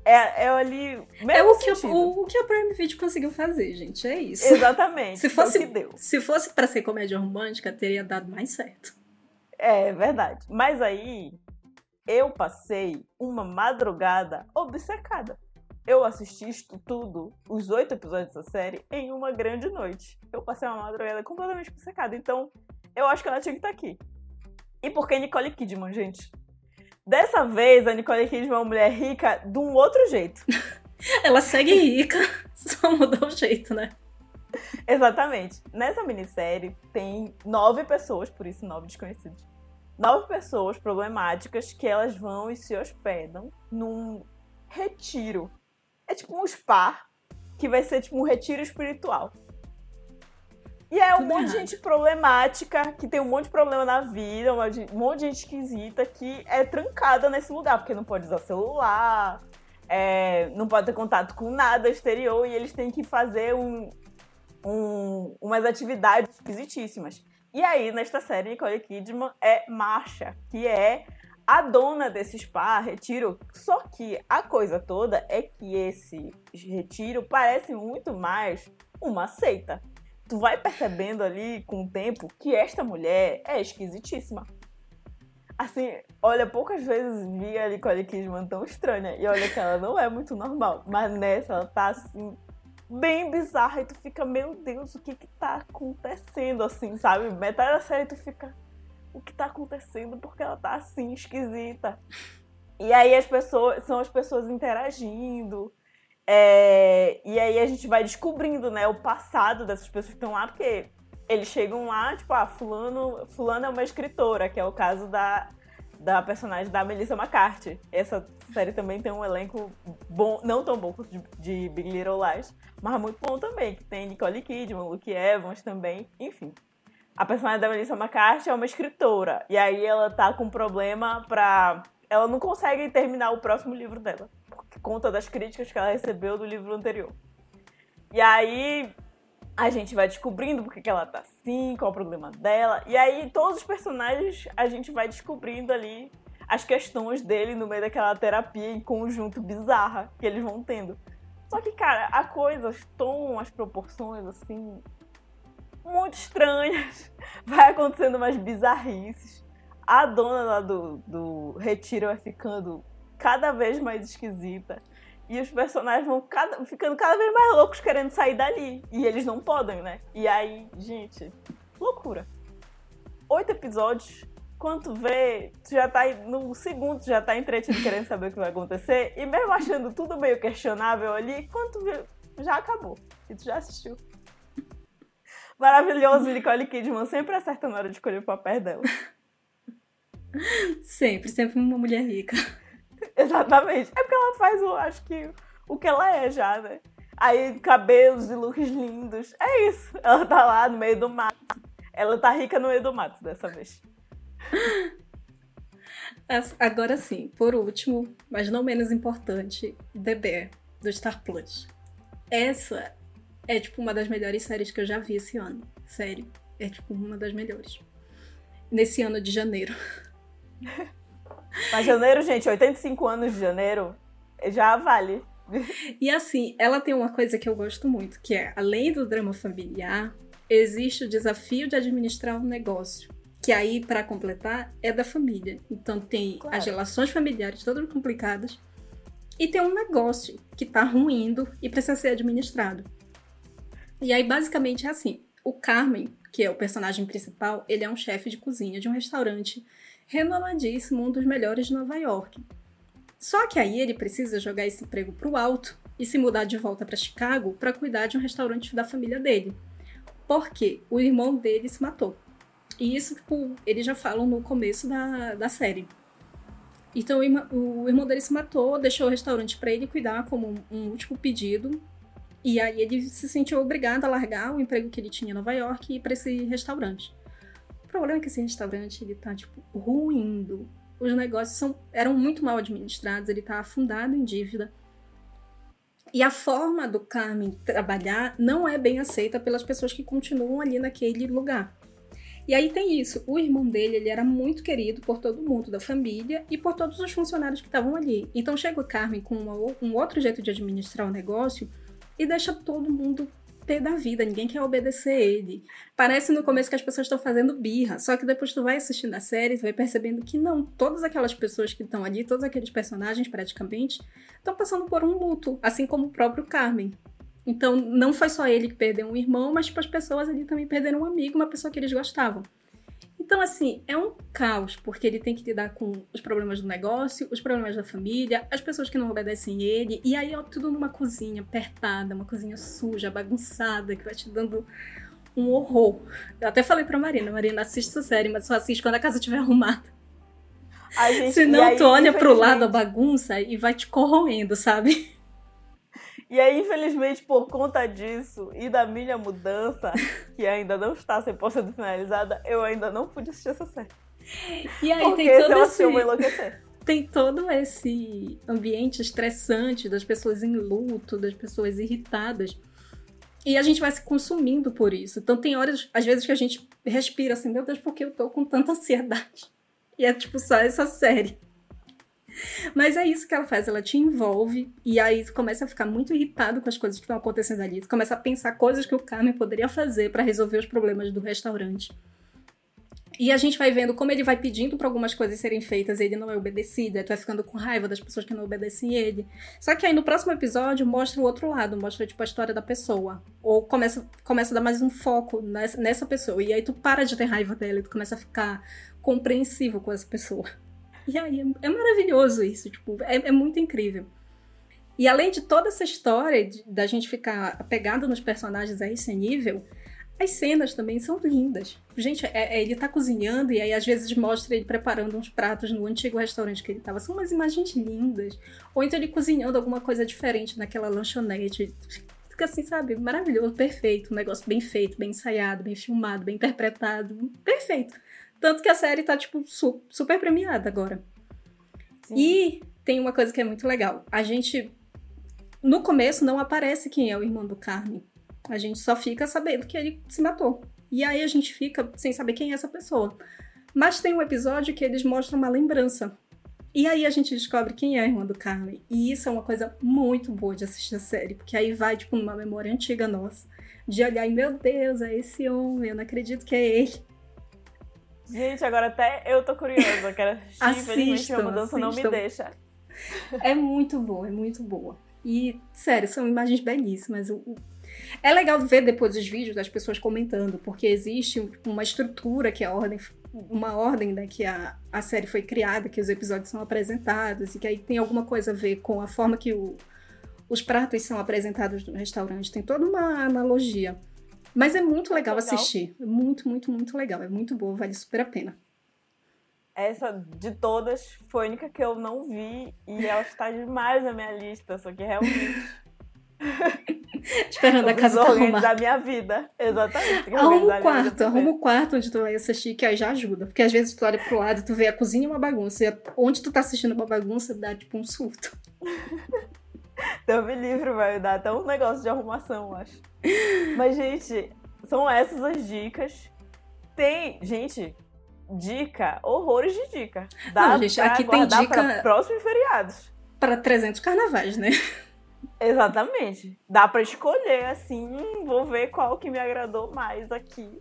É, é ali. É o que, a, o, o que a Prime Video conseguiu fazer, gente. É isso. Exatamente. Se fosse, que deu. se fosse pra ser comédia romântica, teria dado mais certo. É verdade. Mas aí eu passei uma madrugada obcecada. Eu assisti isto tudo, os oito episódios dessa série, em uma grande noite. Eu passei uma madrugada completamente obcecada. Então, eu acho que ela tinha que estar aqui. E por que Nicole Kidman, gente? Dessa vez, a Nicole Kidman é uma mulher rica de um outro jeito. Ela segue rica, só mudou o jeito, né? Exatamente. Nessa minissérie tem nove pessoas, por isso nove desconhecidos. Nove pessoas problemáticas que elas vão e se hospedam num retiro. É tipo um spa, que vai ser tipo um retiro espiritual. E é um Tudo monte de gente problemática, que tem um monte de problema na vida, um monte de- um monte de gente esquisita que é trancada nesse lugar, porque não pode usar celular, é, não pode ter contato com nada exterior, e eles têm que fazer um, um- umas atividades esquisitíssimas. E aí, nesta série, Nicole Kidman é Marcha, que é a dona desse spa, retiro. Só que a coisa toda é que esse retiro parece muito mais uma seita. Tu vai percebendo ali com o tempo que esta mulher é esquisitíssima. Assim, olha, poucas vezes vi a Nicole Kidman tão estranha. E olha que ela não é muito normal. Mas nessa, ela tá assim, bem bizarra. E tu fica, meu Deus, o que que tá acontecendo, assim, sabe? Metade da série tu fica, o que tá acontecendo? Porque ela tá assim, esquisita. E aí as pessoas, são as pessoas interagindo. É, e aí a gente vai descobrindo, né, o passado dessas pessoas que estão lá, porque eles chegam lá, tipo, ah, fulano, fulano é uma escritora, que é o caso da, da personagem da Melissa McCarthy. Essa série também tem um elenco bom, não tão bom de, de Big Little Lies, mas muito bom também, que tem Nicole Kidman, Luke Evans também, enfim. A personagem da Melissa McCarthy é uma escritora, e aí ela tá com problema pra... Ela não consegue terminar o próximo livro dela, por conta das críticas que ela recebeu do livro anterior. E aí a gente vai descobrindo porque que ela tá assim, qual é o problema dela. E aí, todos os personagens, a gente vai descobrindo ali as questões dele no meio daquela terapia em conjunto bizarra que eles vão tendo. Só que, cara, a coisa toma as proporções, assim, muito estranhas. Vai acontecendo umas bizarrices. A dona lá do, do retiro vai ficando cada vez mais esquisita. E os personagens vão cada- ficando cada vez mais loucos querendo sair dali. E eles não podem, né? E aí, gente, loucura. Oito episódios. Quando vê, tu já tá no segundo, já tá entretido querendo saber o que vai acontecer. E mesmo achando tudo meio questionável ali, quando tu vê, já acabou. E tu já assistiu. Maravilhoso, Nicole Kidman sempre acerta na hora de escolher o papel dela. Sempre, sempre uma mulher rica. Exatamente. É porque ela faz, o, acho que, o que ela é já, né? Aí, cabelos e looks lindos. É isso. Ela tá lá no meio do mato. Ela tá rica no meio do mato dessa vez. Agora sim, por último, mas não menos importante, The Bear, do Star Plus. Essa é, tipo, uma das melhores séries que eu já vi esse ano. Sério. É, tipo, uma das melhores. Nesse ano de janeiro. Mas janeiro, gente, 85 anos de janeiro, já vale. E assim, ela tem uma coisa que eu gosto muito, que é, além do drama familiar, existe o desafio de administrar um negócio. Que aí, para completar, é da família. Então tem claro. as relações familiares todas complicadas. E tem um negócio que tá ruindo e precisa ser administrado. E aí, basicamente, é assim. O Carmen, que é o personagem principal, ele é um chefe de cozinha de um restaurante renomadíssimo, um dos melhores de Nova York. Só que aí ele precisa jogar esse emprego pro alto e se mudar de volta para Chicago para cuidar de um restaurante da família dele. Porque o irmão dele se matou. E isso, tipo, eles já falam no começo da, da série. Então o irmão dele se matou, deixou o restaurante para ele cuidar como um último pedido. E aí ele se sentiu obrigado a largar o emprego que ele tinha em Nova York e ir para esse restaurante problema é que esse restaurante, ele tá, tipo, ruindo. Os negócios são, eram muito mal administrados, ele tá afundado em dívida. E a forma do Carmen trabalhar não é bem aceita pelas pessoas que continuam ali naquele lugar. E aí tem isso, o irmão dele, ele era muito querido por todo mundo da família e por todos os funcionários que estavam ali. Então chega o Carmen com uma, um outro jeito de administrar o negócio e deixa todo mundo pé da vida, ninguém quer obedecer ele. Parece no começo que as pessoas estão fazendo birra, só que depois tu vai assistindo a série, tu vai percebendo que não, todas aquelas pessoas que estão ali, todos aqueles personagens praticamente, estão passando por um luto, assim como o próprio Carmen. Então, não foi só ele que perdeu um irmão, mas tipo, as pessoas ali também perderam um amigo, uma pessoa que eles gostavam. Então, assim, é um caos, porque ele tem que lidar com os problemas do negócio, os problemas da família, as pessoas que não obedecem ele, e aí é tudo numa cozinha apertada, uma cozinha suja, bagunçada, que vai te dando um horror. Eu até falei pra Marina, Marina, assiste essa série, mas só assiste quando a casa estiver arrumada. Gente, Senão aí, tu olha pro lado a bagunça e vai te corroendo, sabe? E aí, infelizmente, por conta disso e da minha mudança, que ainda não está 100% finalizada, eu ainda não pude assistir essa série. E aí Porque tem todo esse... enlouquecer. Tem todo esse ambiente estressante das pessoas em luto, das pessoas irritadas. E a gente vai se consumindo por isso. Então tem horas, às vezes, que a gente respira assim, meu Deus, por que eu tô com tanta ansiedade? E é tipo só essa série. Mas é isso que ela faz, ela te envolve e aí tu começa a ficar muito irritado com as coisas que estão acontecendo ali. Tu começa a pensar coisas que o Carmen poderia fazer para resolver os problemas do restaurante. E a gente vai vendo como ele vai pedindo para algumas coisas serem feitas e ele não é obedecido, aí tu vai ficando com raiva das pessoas que não obedecem ele. Só que aí no próximo episódio mostra o outro lado, mostra tipo a história da pessoa. Ou começa, começa a dar mais um foco nessa, nessa pessoa. E aí tu para de ter raiva dela e tu começa a ficar compreensivo com essa pessoa. E aí é, maravilhoso isso, tipo, é, é, muito incrível. E além de toda essa história de, da gente ficar apegado nos personagens a esse nível, as cenas também são lindas. Gente, é, é, ele tá cozinhando e aí às vezes mostra ele preparando uns pratos no antigo restaurante que ele tava. São umas imagens lindas. Ou então ele cozinhando alguma coisa diferente naquela lanchonete. Fica assim, sabe? Maravilhoso, perfeito. Um negócio bem feito, bem ensaiado, bem filmado, bem interpretado. Perfeito. Tanto que a série tá, tipo, su super premiada agora. Sim. E tem uma coisa que é muito legal. A gente. No começo não aparece quem é o irmão do Carmen. A gente só fica sabendo que ele se matou. E aí a gente fica sem saber quem é essa pessoa. Mas tem um episódio que eles mostram uma lembrança. E aí a gente descobre quem é a irmã do Carmen. E isso é uma coisa muito boa de assistir a série, porque aí vai, tipo, numa memória antiga nossa. De olhar e, meu Deus, é esse homem, eu não acredito que é ele. Gente, agora até eu tô curiosa, quero assistir, infelizmente a mudança assistam. não me deixa. É muito boa, é muito boa. E, sério, são imagens belíssimas. É legal ver depois os vídeos das pessoas comentando, porque existe uma estrutura que a ordem, uma ordem né, que a, a série foi criada, que os episódios são apresentados, e que aí tem alguma coisa a ver com a forma que o, os pratos são apresentados no restaurante. Tem toda uma analogia. Mas é muito legal, legal assistir. Muito, muito, muito legal. É muito boa, vale super a pena. Essa de todas foi a única que eu não vi e ela está demais na minha lista, só que realmente. Esperando a casa tá arrumada. da minha vida. Exatamente. Arruma o quarto, arruma o quarto onde tu vai assistir, que aí já ajuda. Porque às vezes tu olha pro lado, tu vê a cozinha uma bagunça. E onde tu tá assistindo uma bagunça, dá tipo um surto. Deus me livre, vai dar até um negócio de arrumação, eu acho. Mas, gente, são essas as dicas. Tem, gente, dica, horrores de dica. Dá Não, gente, aqui tem dica próximos feriados. Para 300 carnavais, né? Exatamente. Dá para escolher assim, vou ver qual que me agradou mais aqui.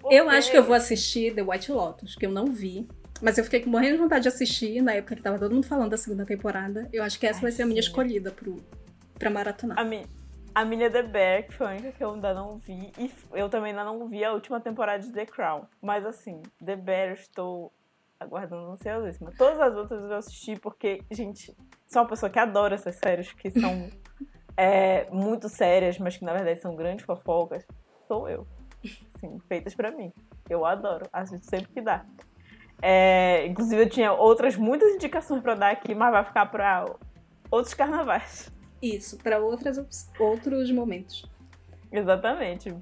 Porque... Eu acho que eu vou assistir The White Lotus, que eu não vi. Mas eu fiquei morrendo de vontade de assistir na época que tava todo mundo falando da segunda temporada. Eu acho que essa Ai, vai ser a minha escolhida pro, pra maratonar. A, mi, a minha The Bear, que foi a única que eu ainda não vi. E eu também ainda não vi a última temporada de The Crown. Mas assim, The Bear eu estou aguardando ansiosíssima. Todas as outras eu assisti porque, gente, sou uma pessoa que adora essas séries que são é, muito sérias, mas que na verdade são grandes fofocas. Sou eu. Sim, feitas para mim. Eu adoro. Assisto sempre que dá. É, inclusive, eu tinha outras muitas indicações para dar aqui, mas vai ficar para outros carnavais. Isso, para outros momentos. Exatamente.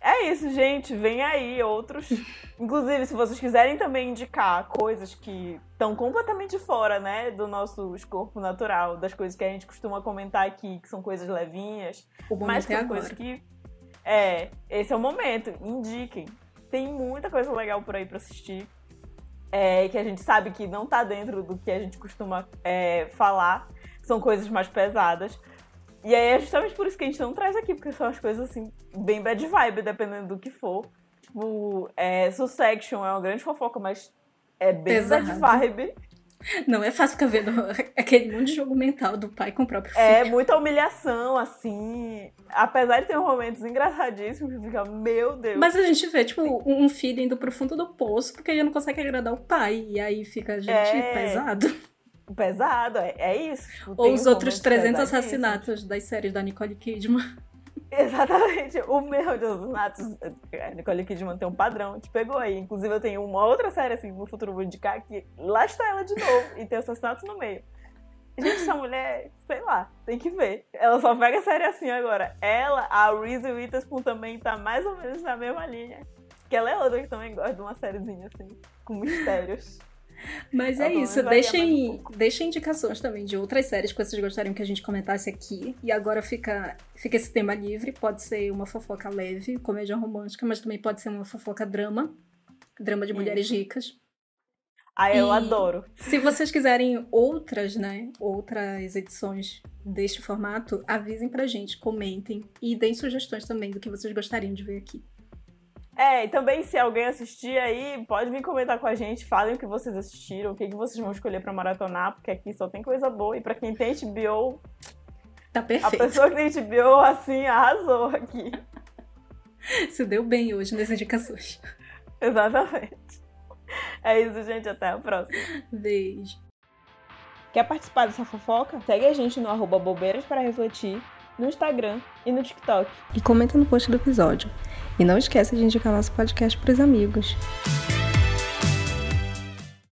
É isso, gente. Vem aí outros. Inclusive, se vocês quiserem também indicar coisas que estão completamente fora, né, do nosso escorpo natural, das coisas que a gente costuma comentar aqui, que são coisas levinhas, mas que é são coisas que. É, esse é o momento. Indiquem. Tem muita coisa legal por aí para assistir é, que a gente sabe que não tá dentro do que a gente costuma é, falar, são coisas mais pesadas. E aí é justamente por isso que a gente não traz aqui, porque são as coisas assim, bem bad vibe, dependendo do que for. Tipo, é, Sussection é uma grande fofoca, mas é bem Pesado. bad vibe. Não é fácil ficar vendo aquele monte de jogo mental do pai com o próprio é filho. É muita humilhação, assim. Apesar de ter momentos engraçadíssimos, que fica, meu Deus. Mas a gente vê, tipo, um filho indo pro fundo do poço porque ele não consegue agradar o pai. E aí fica, gente, é... pesado. Pesado, é, é isso. Tipo, Ou os outros 300 assassinatos das séries da Nicole Kidman. Exatamente. O meu de assassinatos, a Nicole Kidman tem um padrão, te pegou aí. Inclusive, eu tenho uma outra série, assim, no futuro vou indicar, que lá está ela de novo e tem assassinatos no meio. Gente, essa mulher, sei lá, tem que ver. Ela só pega série assim agora. Ela, a Reese Witherspoon também tá mais ou menos na mesma linha. Que ela é outra que também gosta de uma sériezinha assim, com mistérios. Mas tá é bom, isso, deixem, deixem indicações também de outras séries que vocês gostariam que a gente comentasse aqui. E agora fica, fica esse tema livre. Pode ser uma fofoca leve, comédia romântica, mas também pode ser uma fofoca drama. Drama de mulheres isso. ricas. Ah, eu e adoro. Se vocês quiserem outras, né, outras edições deste formato, avisem pra gente, comentem e deem sugestões também do que vocês gostariam de ver aqui. É, e também se alguém assistir aí, pode vir comentar com a gente, falem o que vocês assistiram, o que, que vocês vão escolher para maratonar, porque aqui só tem coisa boa. E para quem tem HBO, tá perfeito. A pessoa que tem HBO, assim, arrasou aqui. Se deu bem hoje nas indicações. Exatamente. É isso, gente. Até a próxima. Beijo. Quer participar dessa fofoca? Segue a gente no arroba bobeiras para refletir, no Instagram e no TikTok. E comenta no post do episódio. E não esqueça de indicar nosso podcast para os amigos.